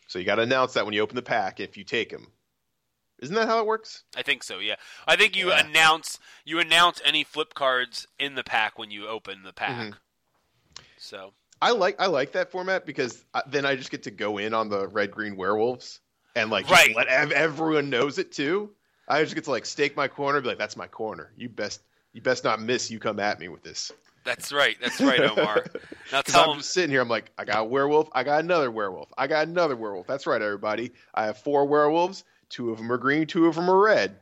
So you got to announce that when you open the pack if you take him. Isn't that how it works? I think so. Yeah, I think you Yeah. announce you announce any flip cards in the pack when you open the pack. Mm-hmm. So I like I like that format because then I just get to go in on the red green werewolves and like Right. let everyone knows it too. I just get to like stake my corner, be like, "That's my corner. You best you best not miss. You come at me with this." that's right. That's right, Omar. now tell I'm him. sitting here, I'm like, I got a werewolf, I got another werewolf, I got another werewolf. That's right, everybody. I have four werewolves. Two of them are green, two of them are red.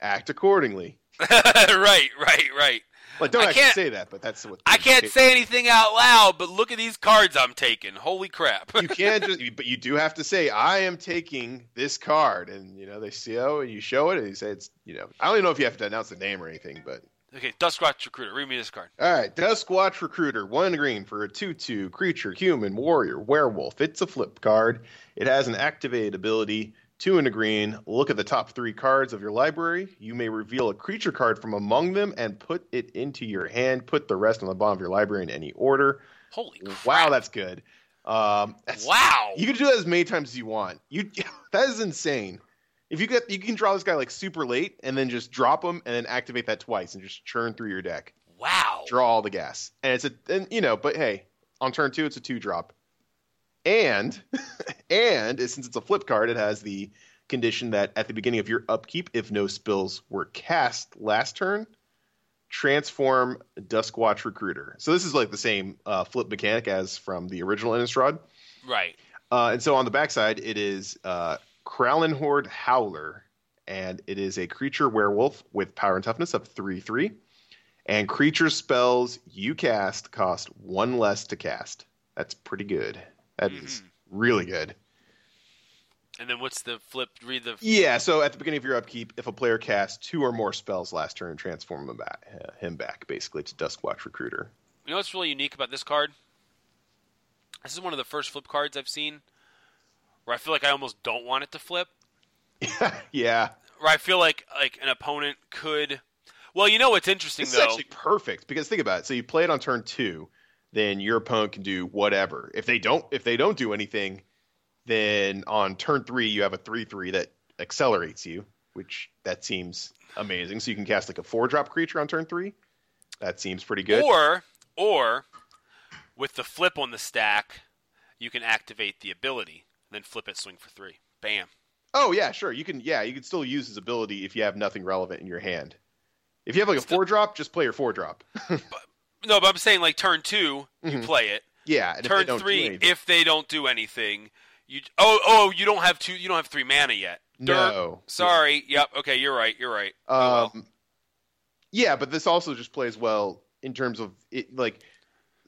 Act accordingly. right, right, right. Like, don't I actually can't- say that, but that's what I can't say anything out loud, but look at these cards I'm taking. Holy crap! You can't just, but you do have to say, I am taking this card, and you know they see oh, and you show it, and you say it's, you know, I don't even know if you have to announce the name or anything, but okay, Duskwatch Recruiter, read me this card. All right, Duskwatch Recruiter, one green for a 2 2 creature, human, warrior, werewolf. It's a flip card. It has an activated ability, two and a green. Look at the top three cards of your library. You may reveal a creature card from among them and put it into your hand. Put the rest on the bottom of your library in any order. Holy crap! Wow, that's good. Um, that's, wow. You can do that as many times as you want. You that is insane. If you get, you can draw this guy like super late and then just drop him and then activate that twice and just churn through your deck Wow. draw all the gas. And it's a and you know, but hey, on turn two it's a two drop. And and since it's a flip card, it has the condition that at the beginning of your upkeep, if no spills were cast last turn, transform Duskwatch Recruiter. So this is like the same uh, flip mechanic as from the original Innistrad. Right. Uh, and so on the backside, it is uh, Howler, and it is a creature werewolf with power and toughness of 3 3. And creature spells you cast cost one less to cast. That's pretty good. That is really good. And then what's the flip? Read the. Yeah, so at the beginning of your upkeep, if a player casts two or more spells last turn, transform him back, uh, him back basically to Duskwatch Recruiter. You know what's really unique about this card? This is one of the first flip cards I've seen where I feel like I almost don't want it to flip. yeah, Where I feel like like an opponent could. Well, you know what's interesting This though. is actually perfect because think about it. So you play it on turn two, then your opponent can do whatever. If they don't, if they don't do anything, then on turn three you have a three three that accelerates you, which that seems amazing. So you can cast like a four drop creature on turn three. That seems pretty good. Or or with the flip on the stack, you can activate the ability, then flip it, swing for three. Bam. oh yeah, sure. You can yeah, you can still use his ability if you have nothing relevant in your hand. If you have like a Still- four drop, just play your four drop. No, but I'm saying like turn two, you Mhm. play it. yeah. And turn three, if they don't do anything, you oh oh you don't have two, you don't have three mana yet. Derp. no. Sorry. Yep. Okay, you're right. You're right. Oh, well. Um, yeah, but this also just plays well in terms of it, like,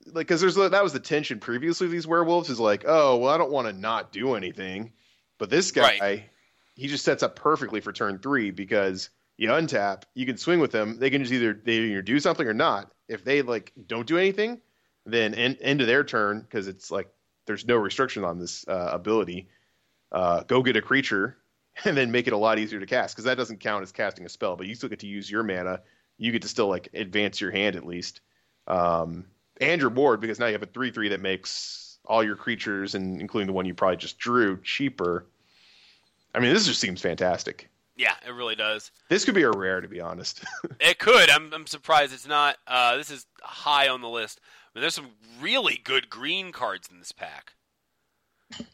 like because there's that was the tension previously. These werewolves is like, oh well, I don't want to not do anything, but this guy, Right. he just sets up perfectly for turn three because you untap, you can swing with them. They can just either they either do something or not. If they like don't do anything, then end, end of their turn because it's like there's no restriction on this uh, ability. Uh, go get a creature and then make it a lot easier to cast because that doesn't count as casting a spell, but you still get to use your mana. You get to still like advance your hand at least, um, and your board because now you have a three three that makes all your creatures and including the one you probably just drew cheaper. I mean, this just seems fantastic. Yeah, it really does. This could be a rare, to be honest. It could. I'm I'm surprised it's not. Uh, this is high on the list. I mean, there's some really good green cards in this pack.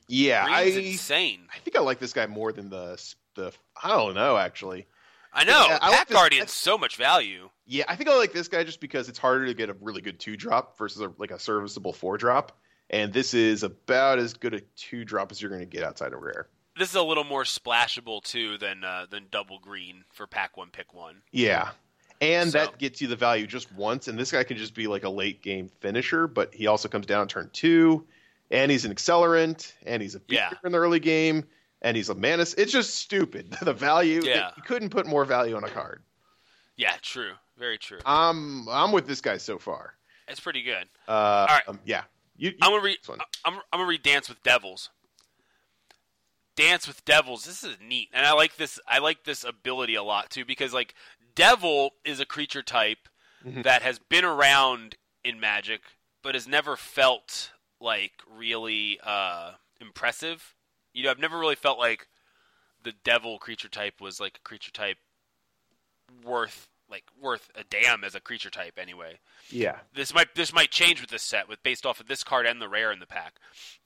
yeah, I insane. I think I like this guy more than the the I don't know actually. I know. Yeah, I like Pack this- Guardian's so much value. Yeah, I think I like this guy just because it's harder to get a really good two drop versus a, like a serviceable four drop, and this is about as good a two drop as you're going to get outside of rare. This is a little more splashable too than uh, than double green for pack one pick one. Yeah, and So- that gets you the value just once, and this guy can just be like a late game finisher, but he also comes down on turn two, and he's an accelerant, and he's a beater Yeah. in the early game, and he's a manus. It's just stupid. the value, Yeah. you couldn't put more value on a card. Yeah, true. Very true. I'm I'm with this guy so far. It's pretty good. Uh, right. um, yeah, you, you I'm gonna read. I'm, I'm gonna read Dance with Devils. Dance with Devils. This is neat, and I like this. I like this ability a lot too because like Devil is a creature type Mhm. that has been around in Magic, but has never felt like really uh, impressive. You know, I've never really felt like the Devil creature type was like a creature type worth like worth a damn as a creature type anyway yeah. this might this might change with this set with based off of this card and the rare in the pack.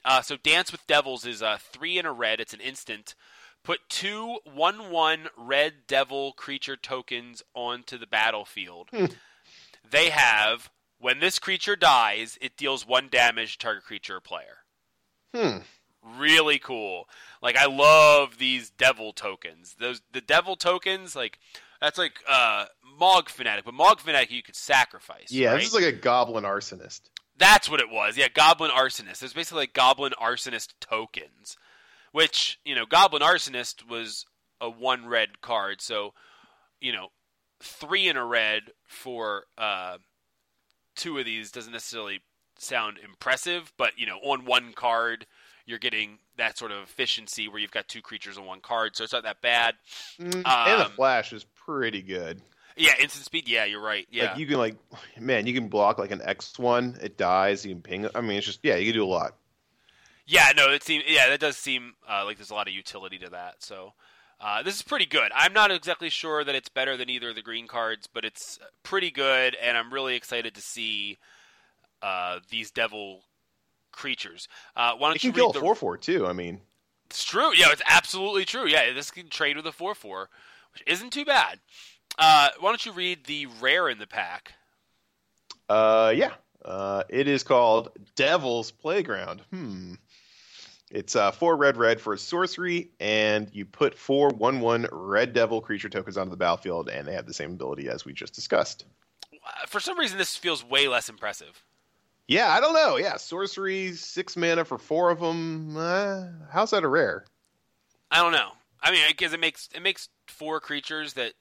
Uh, so Dance with Devils is uh, three in a red. It's an instant. Put two one one red devil creature tokens onto the battlefield. They have when this creature dies, it deals one damage to target creature or player. Hmm. Really cool. Like I love these devil tokens. Those the devil tokens like that's like uh Mog Fanatic, but Mog Fanatic you could sacrifice. Yeah, right? this is like a goblin arsonist. That's what it was. Yeah, Goblin Arsonist. There's basically like Goblin Arsonist tokens, which you know, Goblin Arsonist was a one red card, so you know, three in a red for uh, two of these doesn't necessarily sound impressive, but you know, on one card you're getting that sort of efficiency where you've got two creatures on one card, so it's not that bad. Mm, and the Um, flash is pretty good. Yeah, instant speed. Yeah, you're right. Yeah, Like you can like, man, you can block like an X one. It dies. You can ping. I mean, it's just yeah, you can do a lot. Yeah, no, it seems yeah, that does seem uh, like there's a lot of utility to that. So uh, this is pretty good. I'm not exactly sure that it's better than either of the green cards, but it's pretty good, and I'm really excited to see uh, these devil creatures. Uh, why don't It you can kill read the? four four too. I mean, It's true. Yeah, it's absolutely true. Yeah, this can trade with a four four, which isn't too bad. Uh, why don't you read the rare in the pack? uh, yeah, uh, it is called Devil's Playground. Hmm. It's uh, four red red for a sorcery, and you put four one one red devil creature tokens onto the battlefield, and they have the same ability as we just discussed. Uh, For some reason, this feels way less impressive. Yeah, I don't know. Yeah, sorcery, six mana for four of them. Uh, how's that a rare? I don't know. I mean, because it makes it makes four creatures that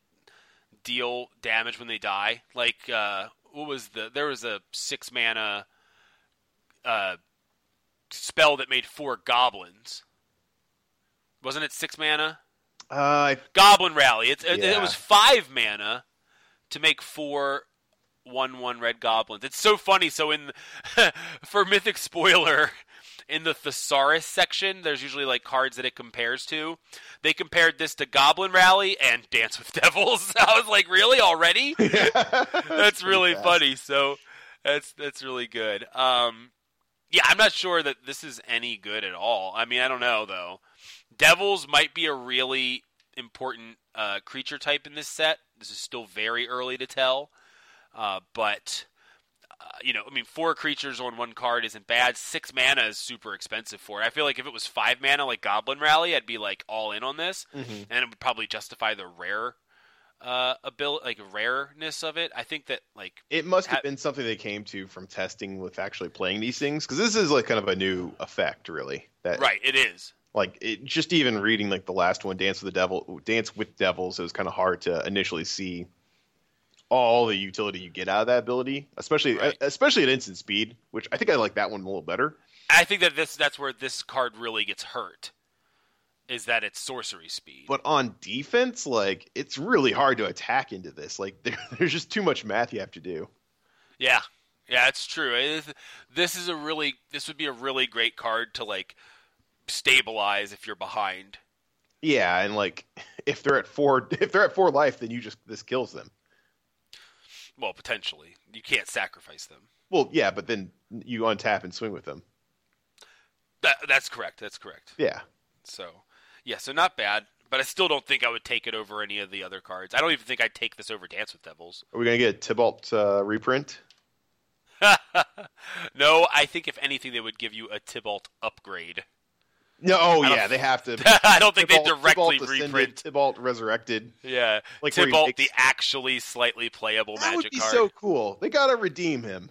deal damage when they die. Like uh, what was the? There was a six mana uh, spell that made four goblins. Wasn't it six mana? Uh, Goblin Rally. It's, it, it was five mana to make four one one red goblins. It's so funny. So in for Mythic Spoiler, in the thesaurus section, there's usually like cards that it compares to. They compared this to Goblin Rally and Dance with Devils. I was like, really already? that's really funny. So that's that's really good. Um, yeah, I'm not sure that this is any good at all. I mean, I don't know though. Devils might be a really important uh, creature type in this set. This is still very early to tell, uh, but you know, I mean, four creatures on one card isn't bad. Six mana is super expensive for it. I feel like if it was five mana, like Goblin Rally, I'd be like all in on this, Mhm. and it would probably justify the rare uh ability, like rareness of it. I think that like It must have Ha- been something they came to from testing with actually playing these things because this is like kind of a new effect, really. That right, it is. like it, just even reading like the last one, Dance with the Devil, Dance with Devils, it was kind of hard to initially see all the utility you get out of that ability, especially Right. especially at instant speed, which I think I like that one a little better. I think that this that's where this card really gets hurt. Is that it's sorcery speed? But on defense, like it's really hard to attack into this. Like there, there's just too much math you have to do. Yeah, yeah, it's true. It is, this is a really this would be a really great card to like stabilize if you're behind. Yeah, and like if they're at four, if they're at four life, then you just this kills them. Well, potentially, you can't sacrifice them. Well, yeah, but then you untap and swing with them. That, that's correct. That's correct. Yeah. So, yeah, so not bad. But I still don't think I would take it over any of the other cards. I don't even think I'd take this over Dance with Devils. Are we gonna get a Tibalt uh, reprint? no, I think if anything, they would give you a Tibalt upgrade. No, oh yeah, they have to. I don't think they Tibalt- directly Tibalt reprint. Tibalt resurrected. Yeah, Like Tibalt, makes- the actually slightly playable That would magic be card. so cool. They gotta redeem him.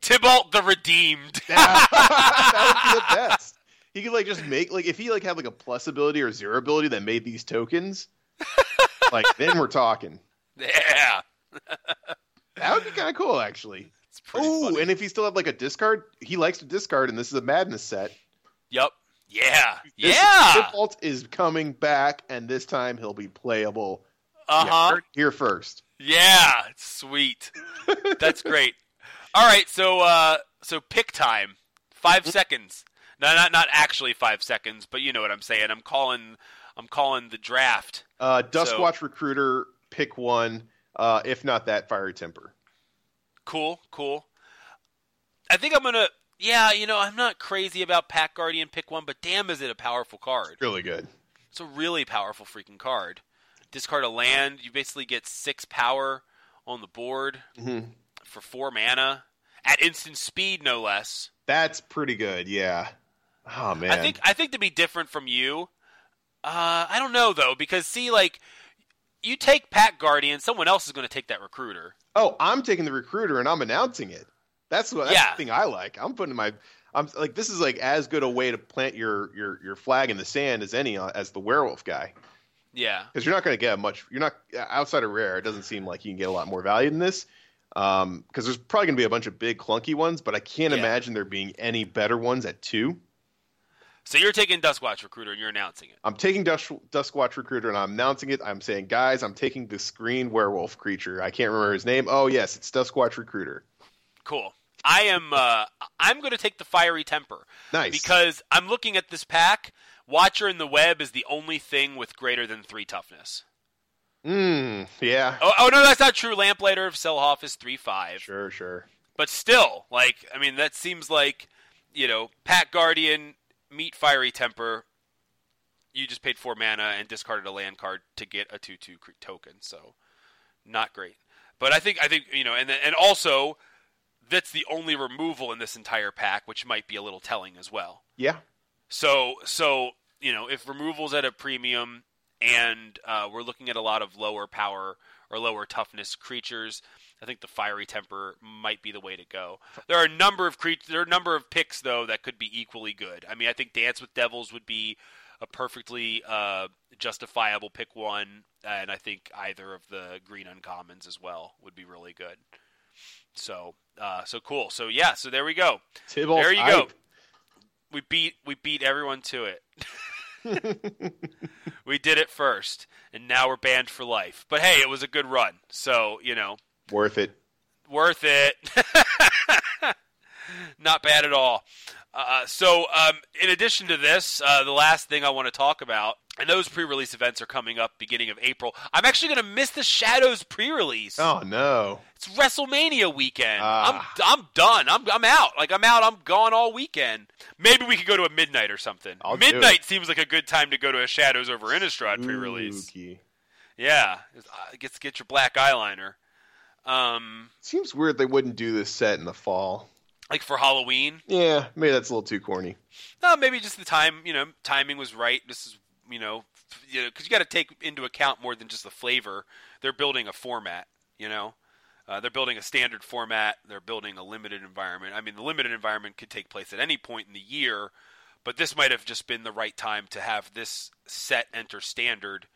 Tibalt the Redeemed. that would be the best. He could like just make like if he like had like a plus ability or zero ability that made these tokens. like then we're talking. yeah, That would be kind of cool, actually. it's pretty Oh, and if he still had like a discard, he likes to discard, and this is a madness set. Yep. Yeah. This yeah. Tibalt is coming back, and this time he'll be playable. Uh huh. heard it Here first. Yeah. Sweet. That's great. All right. So uh, so pick time. Five seconds. No, not not actually five seconds, but you know what I'm saying. I'm calling. I'm calling the draft. Uh, So- Duskwatch Recruiter, pick one. Uh, if not that, Fiery Temper. Cool. Cool. I think I'm gonna. Yeah. You know, I'm not crazy about Pack Guardian pick one, but damn, is it a powerful card. Really good. It's a really powerful freaking card. Discard a land, you basically get six power on the board Mhm. for four mana at instant speed, no less. That's pretty good. Yeah. Oh man. I think I think to be different from you. Uh, I don't know though because see, like you take Pack Guardian, someone else is going to take that recruiter. Oh, I'm taking the recruiter and I'm announcing it. That's what that's Yeah. the thing I like. I'm putting my I'm like this is like as good a way to plant your your your flag in the sand as any uh, as the werewolf guy Yeah, because you're not going to get much. You're not outside of rare. It doesn't seem like you can get a lot more value than this. Um, because there's probably going to be a bunch of big clunky ones, but I can't Yeah. imagine there being any better ones at two. so you're taking Duskwatch recruiter and you're announcing it. I'm taking Dusk, Duskwatch Recruiter and I'm announcing it. I'm saying, guys, I'm taking this green werewolf creature. I can't remember his name. Oh yes, it's Duskwatch Recruiter. Cool. I am. Uh, I'm going to take the fiery temper. Nice. because I'm looking at this pack. Watcher in the web is the only thing with greater than three toughness. Mm, yeah. Oh, oh no, that's not true. Lamplighter of Selhoff is three five, Sure, sure. but still, like I mean, that seems like you know, Pack Guardian meet Fiery Temper. You just paid four mana and discarded a land card to get a two two token, so not great. But I think I think you know, and and also that's the only removal in this entire pack, which might be a little telling as well. Yeah. So, so you know, if removal's at a premium, and uh, we're looking at a lot of lower power or lower toughness creatures, I think the fiery temper might be the way to go. There are a number of creatures. There are a number of picks though that could be equally good. I mean, I think Dance with Devils would be a perfectly uh, justifiable pick one, and I think either of the green uncommons as well would be really good. So, uh, so cool. So yeah, so there we go. Tibalt There you go. We beat we beat everyone to it. we did it first, and now we're banned for life. But hey, it was a good run, so you know, Worth it. worth it. Not bad at all. Uh, so, um, in addition to this, uh, the last thing I want to talk about, and those pre-release events are coming up beginning of April. I'm actually going to miss the Shadows pre-release. Oh no. It's WrestleMania weekend. Ah. I'm I'm done. I'm I'm out. Like I'm out. I'm gone all weekend. Maybe we could go to a midnight or something. I'll midnight seems like a good time to go to a Shadows over Innistrad pre-release. Yeah, uh, get get your black eyeliner. Um, Seems weird they wouldn't do this set in the fall. like for Halloween. Yeah, maybe that's a little too corny. No, maybe just the time. You know, timing was right. This is you know, you know, because you got to take into account more than just the flavor. They're building a format. You know, uh, they're building a standard format. They're building a limited environment. I mean, the limited environment could take place at any point in the year, but this might have just been the right time to have this set enter standard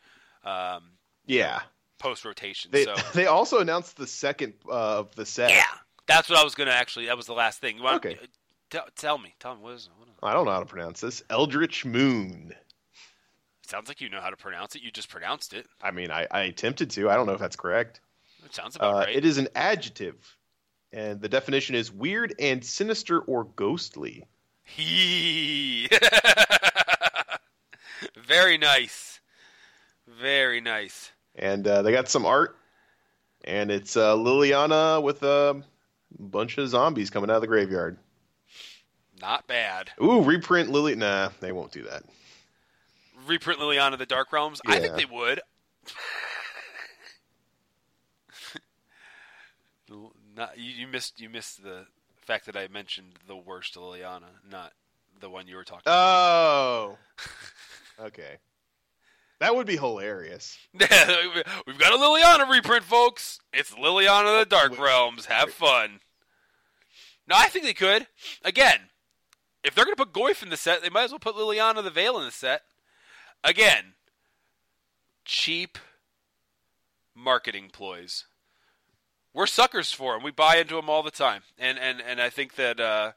um, Yeah. post rotation. They so they also announced the second uh, of the set. yeah, that's what I was gonna actually. That was the last thing. Don't- Okay. Tell, tell me. Tell me what is, what is. I don't know how to pronounce this. Eldritch Moon. Sounds like you know how to pronounce it. You just pronounced it. I mean, I, I attempted to. I don't know if that's correct. It sounds about Uh, right. It is an adjective, and the definition is weird and sinister or ghostly. He. Very nice. Very nice. And uh, they got some art, and it's uh, Liliana with a bunch of zombies coming out of the graveyard. Not bad. Ooh, reprint Lily. Nah, they won't do that. Reprint Liliana the Dark Realms. I think they would. Not, you, you missed you missed the fact that I mentioned the worst Liliana, not the one you were talking. Oh, okay. That would be hilarious. We've got a Liliana reprint, folks. It's Liliana the Dark Realms. Have fun. No, I think they could. Again, if they're going to put Goyf in the set, they might as well put Liliana the Veil in the set. Again, cheap marketing ploys. We're suckers for them. We buy into them all the time, and and and I think that uh,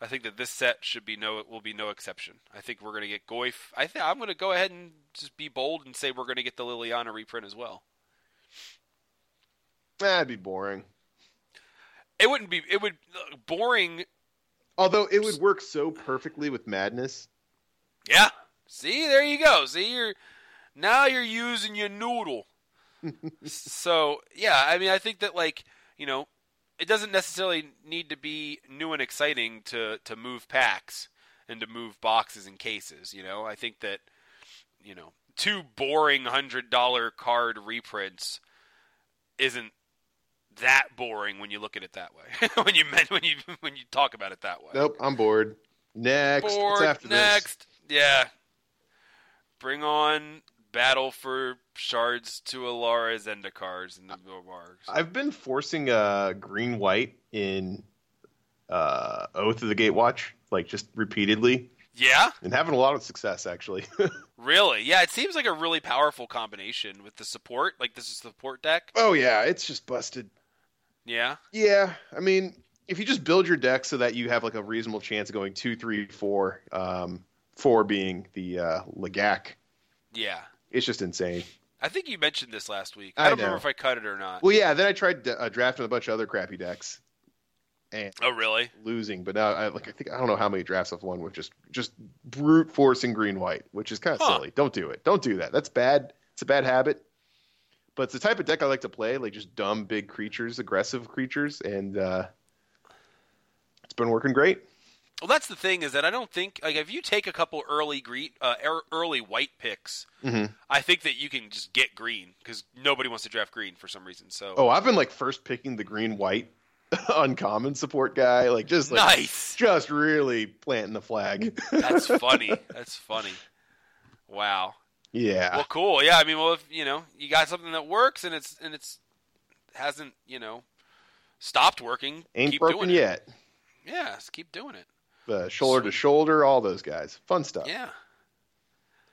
I think that this set should be no will be no exception. I think we're going to get Goyf. I think I'm going to go ahead and just be bold and say we're going to get the Liliana reprint as well. That'd be boring. It wouldn't be. It would boring. Although it would work so perfectly with Madness. Yeah. See, there you go. See, you're now you're using your noodle. so yeah, I mean, I think that like you know, it doesn't necessarily need to be new and exciting to to move packs and to move boxes and cases. You know, I think that you know, two boring hundred dollar card reprints isn't that boring when you look at it that way. when you meant when you when you talk about it that way. Nope, I'm bored. Next. What's after this? Yeah. Bring on Battle for Shards to Alara Zendikars and the Barbars. I've been forcing uh, green white in uh, Oath of the Gatewatch, like just repeatedly, Yeah? and having a lot of success actually. Really? Yeah, it seems like a really powerful combination with the support. Like, this is the support deck. oh yeah, it's just busted. Yeah? Yeah, I mean, if you just build your deck so that you have like a reasonable chance of going two, three, four, um, four being the uh, Lagac, Yeah. it's just insane. I think you mentioned this last week. I I don't know. remember if I cut it or not. Well, yeah, then I tried uh, drafting a bunch of other crappy decks and Oh, really? losing, but now I like I think I don't know how many drafts I've won with just just brute forcing green white, which is kind of Huh. silly. Don't do it. Don't do that. That's bad. It's a bad habit. But it's the type of deck I like to play, like just dumb big creatures, aggressive creatures, and uh, it's been working great. Well, that's the thing is that I don't think like if you take a couple early green, uh, er- early white picks, Mhm. I think that you can just get green because nobody wants to draft green for some reason. So Oh, I've been like first picking the green white uncommon support guy, like just like nice. just really planting the flag. That's funny. That's funny. Wow. yeah. Well, cool. Yeah. I mean, well, if you know you got something that works and it's and it's hasn't you know stopped working, Ain't keep broken yet. it. Yeah, just keep doing it. The shoulder to shoulder, all those guys. Fun stuff. Yeah.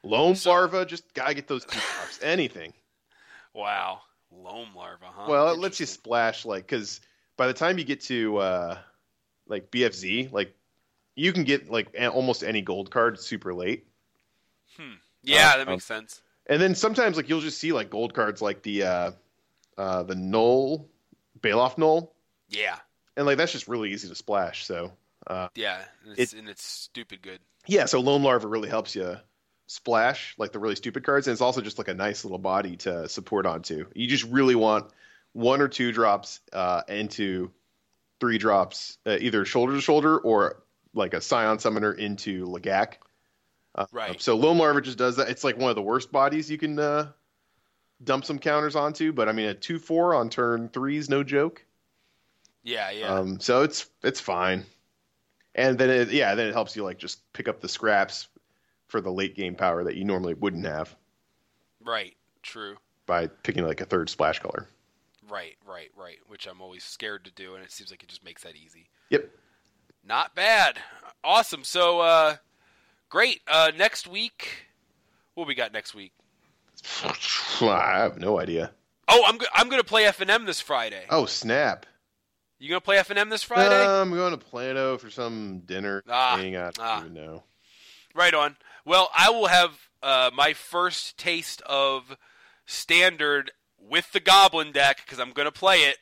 Loam So- larva, just gotta get those. Anything. Wow. Loam larva, huh? well, it lets you splash like because by the time you get to uh, like BFZ, like you can get like almost any gold card super late, Hmm. Yeah, uh, that makes sense. and then sometimes like you'll just see like gold cards like the uh, uh, the null Baloth null, Yeah. and like that's just really easy to splash. So uh, Yeah. And it's, and it's stupid good. yeah, so Loam Larva really helps you splash like the really stupid cards, and it's also just like a nice little body to support onto. You just really want one or two drops uh, into three drops, uh, either shoulder to shoulder or like a Scion Summoner into Lagac. Uh, Right. So Loam Larva just does that. It's like one of the worst bodies you can uh, dump some counters onto. But I mean, a two four on turn three is no joke. Yeah, yeah. Um, so it's it's fine. And then it yeah, then it helps you like just pick up the scraps for the late game power that you normally wouldn't have right. True. by picking like a third splash color. Right, right, right. Which I'm always scared to do, and it seems like it just makes that easy. Yep. Not bad. Awesome. So, uh, great. Uh, next week, what we got next week? I have no idea. Oh, I'm go- I'm gonna play F and M this Friday. Oh snap! You gonna play F and M this Friday? I'm going to Plano for some dinner Ah, thing. I don't ah. even know. Right on. Well, I will have uh, my first taste of standard with the Goblin deck because I'm going to play it.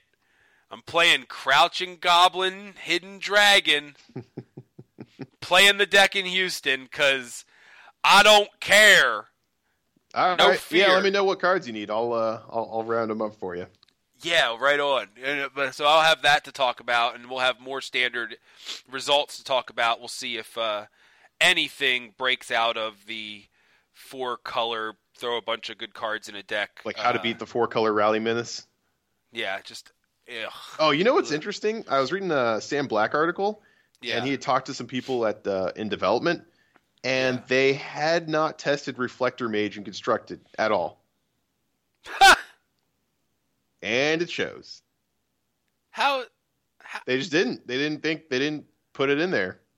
I'm playing Crouching Goblin, Hidden Dragon, playing the deck in Houston because I don't care. All No right. fear. Yeah, let me know what cards you need. I'll uh, I'll, I'll round them up for you. Yeah, right on. And, uh, So I'll have that to talk about, and we'll have more standard results to talk about. We'll see if uh, anything breaks out of the four color, throw a bunch of good cards in a deck. Like how to uh, beat the four color rally menace. Yeah, just ugh. Oh, you know what's interesting? I was reading a Sam Black article, Yeah. and he had talked to some people at uh, in development, and Yeah. they had not tested Reflector Mage and Constructed at all, and it shows. How? They just didn't. They didn't think. They didn't put it in there.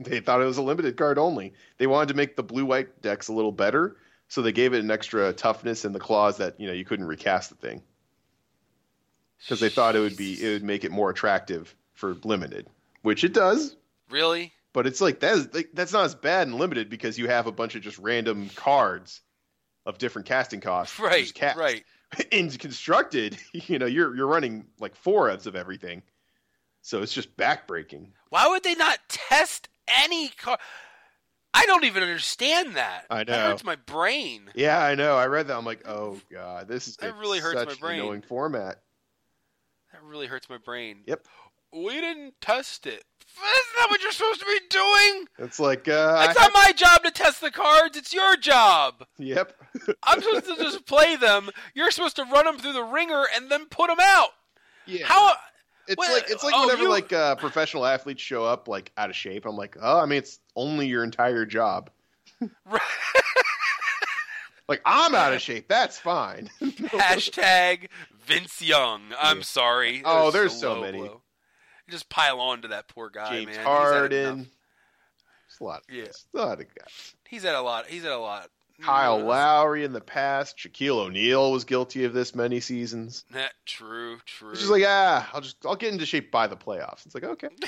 They thought it was a limited card only. They wanted to make the blue white decks a little better, so they gave it an extra toughness in the clause that you know you couldn't recast the thing because they thought it would be it would make it more attractive for limited, which it does. Really? But it's like that's like, that's not as bad in limited because you have a bunch of just random cards of different casting costs. Right. cast. Right. In constructed, you know, you're you're running like four outs of everything, so it's just backbreaking. Why would they not test any car? I don't even understand that. I That know. hurts my brain. Yeah, I know. I read that. I'm like, oh god, this is That really hurts my brain. annoying format. That really hurts my brain. Yep. We didn't test it. Isn't that what you're supposed to be doing? It's like, uh, It's I not my job to test the cards. It's your job. yep. I'm supposed to just play them. You're supposed to run them through the wringer and then put them out. yeah. How? It's Well, like it's like oh, whenever you- like uh, professional athletes show up like out of shape. I'm like, oh, I mean, it's only your entire job. Like I'm out of shape. That's fine. Hashtag Vince Young. I'm sorry. Oh, there's so many. blow. Just pile on to that poor guy, James man. He's Harden. It's a lot. Of Yeah. guys. A lot of guys. He's had a lot. He's had a lot. Kyle Lowry in the past. Shaquille O'Neal was guilty of this many seasons. Nah, true, true. It's just like ah, I'll just I'll get into shape by the playoffs. It's like okay,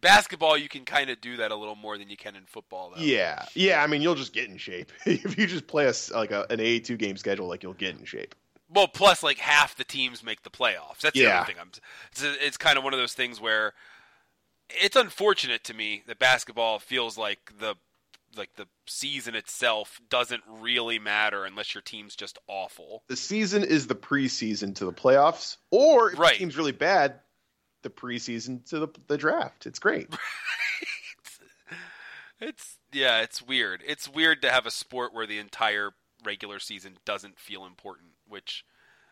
Basketball, you can kind of do that a little more than you can in football, though. yeah, yeah. I mean, you'll just get in shape if you just play a like a, an A two game schedule. Like you'll get in shape. Well, plus like half the teams make the playoffs. That's the other thing. I'm. It's, it's kind of one of those things where it's unfortunate to me that basketball feels like the like the season itself doesn't really matter unless your team's just awful. The season is the preseason to the playoffs, or if Right. the team's really bad, the preseason to the the draft. It's great. It's yeah, it's weird. It's weird to have a sport where the entire regular season doesn't feel important, which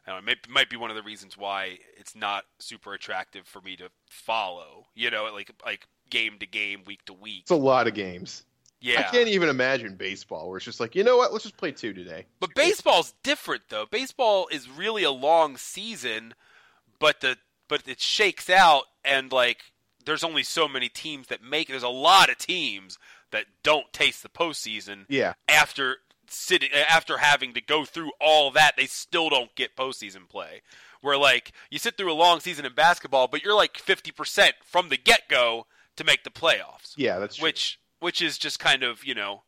I don't know, might, might be one of the reasons why it's not super attractive for me to follow. You know, like like game to game, week to week. It's a lot of games. yeah, I can't even imagine baseball where it's just like you know what, let's just play two today. But baseball's different though. Baseball is really a long season, but the but it shakes out and like there's only so many teams that make it. There's a lot of teams that don't taste the postseason Yeah, after sitting after having to go through all that. They still don't get postseason play. Where like you sit through a long season in basketball, but you're like fifty percent from the get go to make the playoffs yeah, that's true. which which is just kind of you know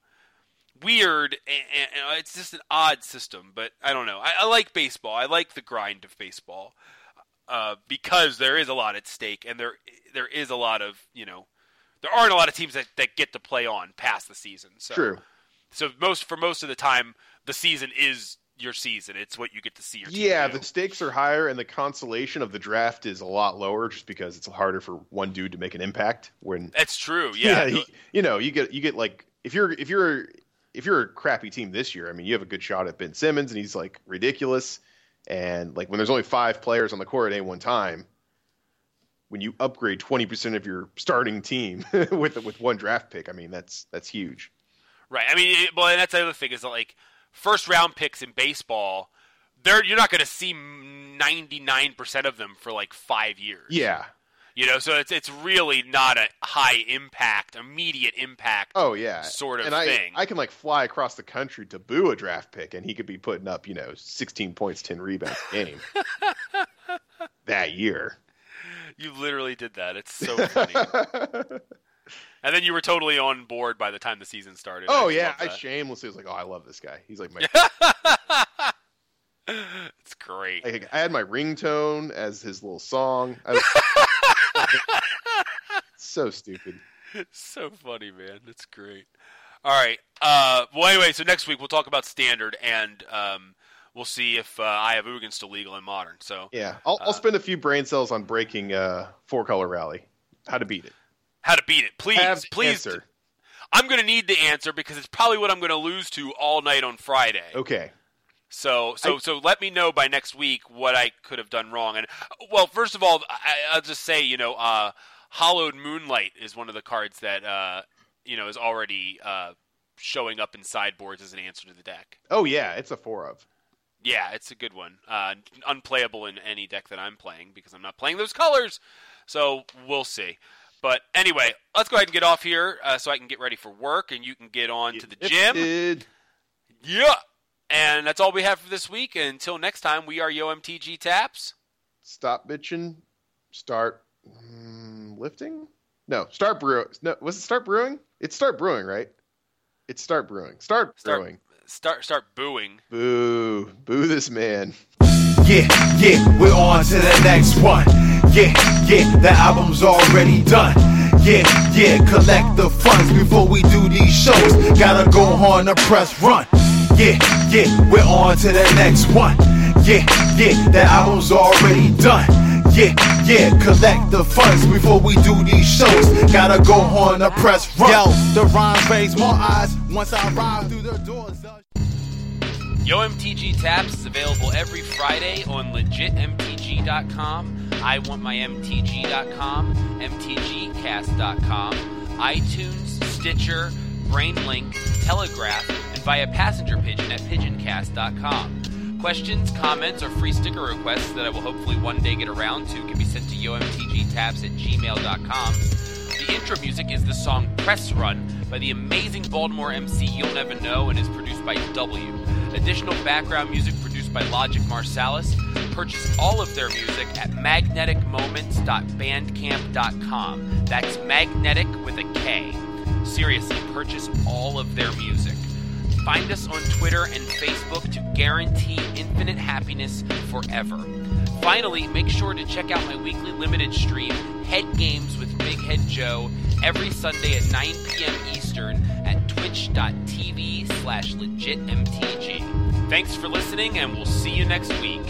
weird and, and it's just an odd system but i don't know I, I like baseball i like the grind of baseball uh, because there is a lot at stake and there there is a lot of you know there aren't a lot of teams that, that get to play on past the season so true. So most for most of the time the season is your season it's what you get to see your team Yeah, do. the stakes are higher, and the consolation of the draft is a lot lower, just because it's harder for one dude to make an impact. When that's true yeah, he- you know, you get you get like if you're if you're if you're a crappy team this year, I mean, you have a good shot at Ben Simmons, and he's like ridiculous. And like when there's only five players on the court at any one time, when you upgrade 20% of your starting team with with one draft pick, I mean, that's that's huge. Right. I mean, it, well, and that's the other thing is that like first round picks in baseball, they're you're not going to see 99% of them for like 5 years. Yeah. You know, so it's it's really not a high impact, immediate impact. Oh yeah, sort of and I, thing. I can like fly across the country to boo a draft pick, and he could be putting up, you know, 16 points, 10 rebounds a game that year. You literally did that. It's so funny. and then you were totally on board by the time the season started. Oh I yeah, I shamelessly was like, oh, I love this guy. He's like my. it's great. I, I had my ringtone as his little song. I was- so stupid. so funny, man. That's great. All right. Uh, well, anyway, so next week we'll talk about standard, and um, we'll see if uh, Eye of Ugin's still legal in modern. So Yeah, I'll, I'll spend a few brain cells on breaking uh, four color rally. How to beat it? How to beat it? Please, Have please. answer. I'm going to need the answer because it's probably what I'm going to lose to all night on Friday. Okay. So, so, I- so let me know by next week what I could have done wrong. And well, first of all, I, I'll just say, you know, uh, Hallowed Moonlight is one of the cards that uh, you know is already uh, showing up in sideboards as an answer to the deck. Oh yeah, it's a four of. Yeah, it's a good one. Uh, unplayable in any deck that I'm playing because I'm not playing those colors. So we'll see. But anyway, let's go ahead and get off here uh, so I can get ready for work and you can get on to the gym. Gifted. Yeah. And that's all we have for this week. And until next time, we are YoMTG Taps. Stop bitching. Start mm, lifting. No, start brewing. No, was it start brewing? It's start brewing, right? It's start brewing. Start, Start brewing. start start booing. Boo, boo this man. Yeah, yeah, we're on to the next one. Yeah, yeah, the album's already done. Yeah, yeah, collect the funds before we do these shows. Gotta go on the press run. Yeah, yeah, we're on to the next one. Yeah, yeah, the album's already done. Yeah, yeah, collect the funds before we do these shows. Gotta go on the press run. Yo, the rhymes raise more eyes once I ride through the doors. Of- YoMTG Taps is available every Friday on legitmtg.com, iwantmymtg.com, mtgcast.com, iTunes, Stitcher, BrainLink, Telegraph, and via passenger pigeon at pigeoncast.com. Questions, comments, or free sticker requests that I will hopefully one day get around to can be sent to yomtgtaps at gmail.com. The intro music is the song Press Run by the amazing Baltimore MC You'll Never Know and is produced by W. Additional background music produced by Logic Marsalis. Purchase all of their music at magneticmoments.bandcamp.com. That's magnetic with a K. Seriously, purchase all of their music. Find us on Twitter and Facebook to guarantee infinite happiness forever. Finally, make sure to check out my weekly limited stream, Head Games with Big Head Joe, every Sunday at 9 p.m. Eastern at twitch.tv slash legitmtg. Thanks for listening, and we'll see you next week.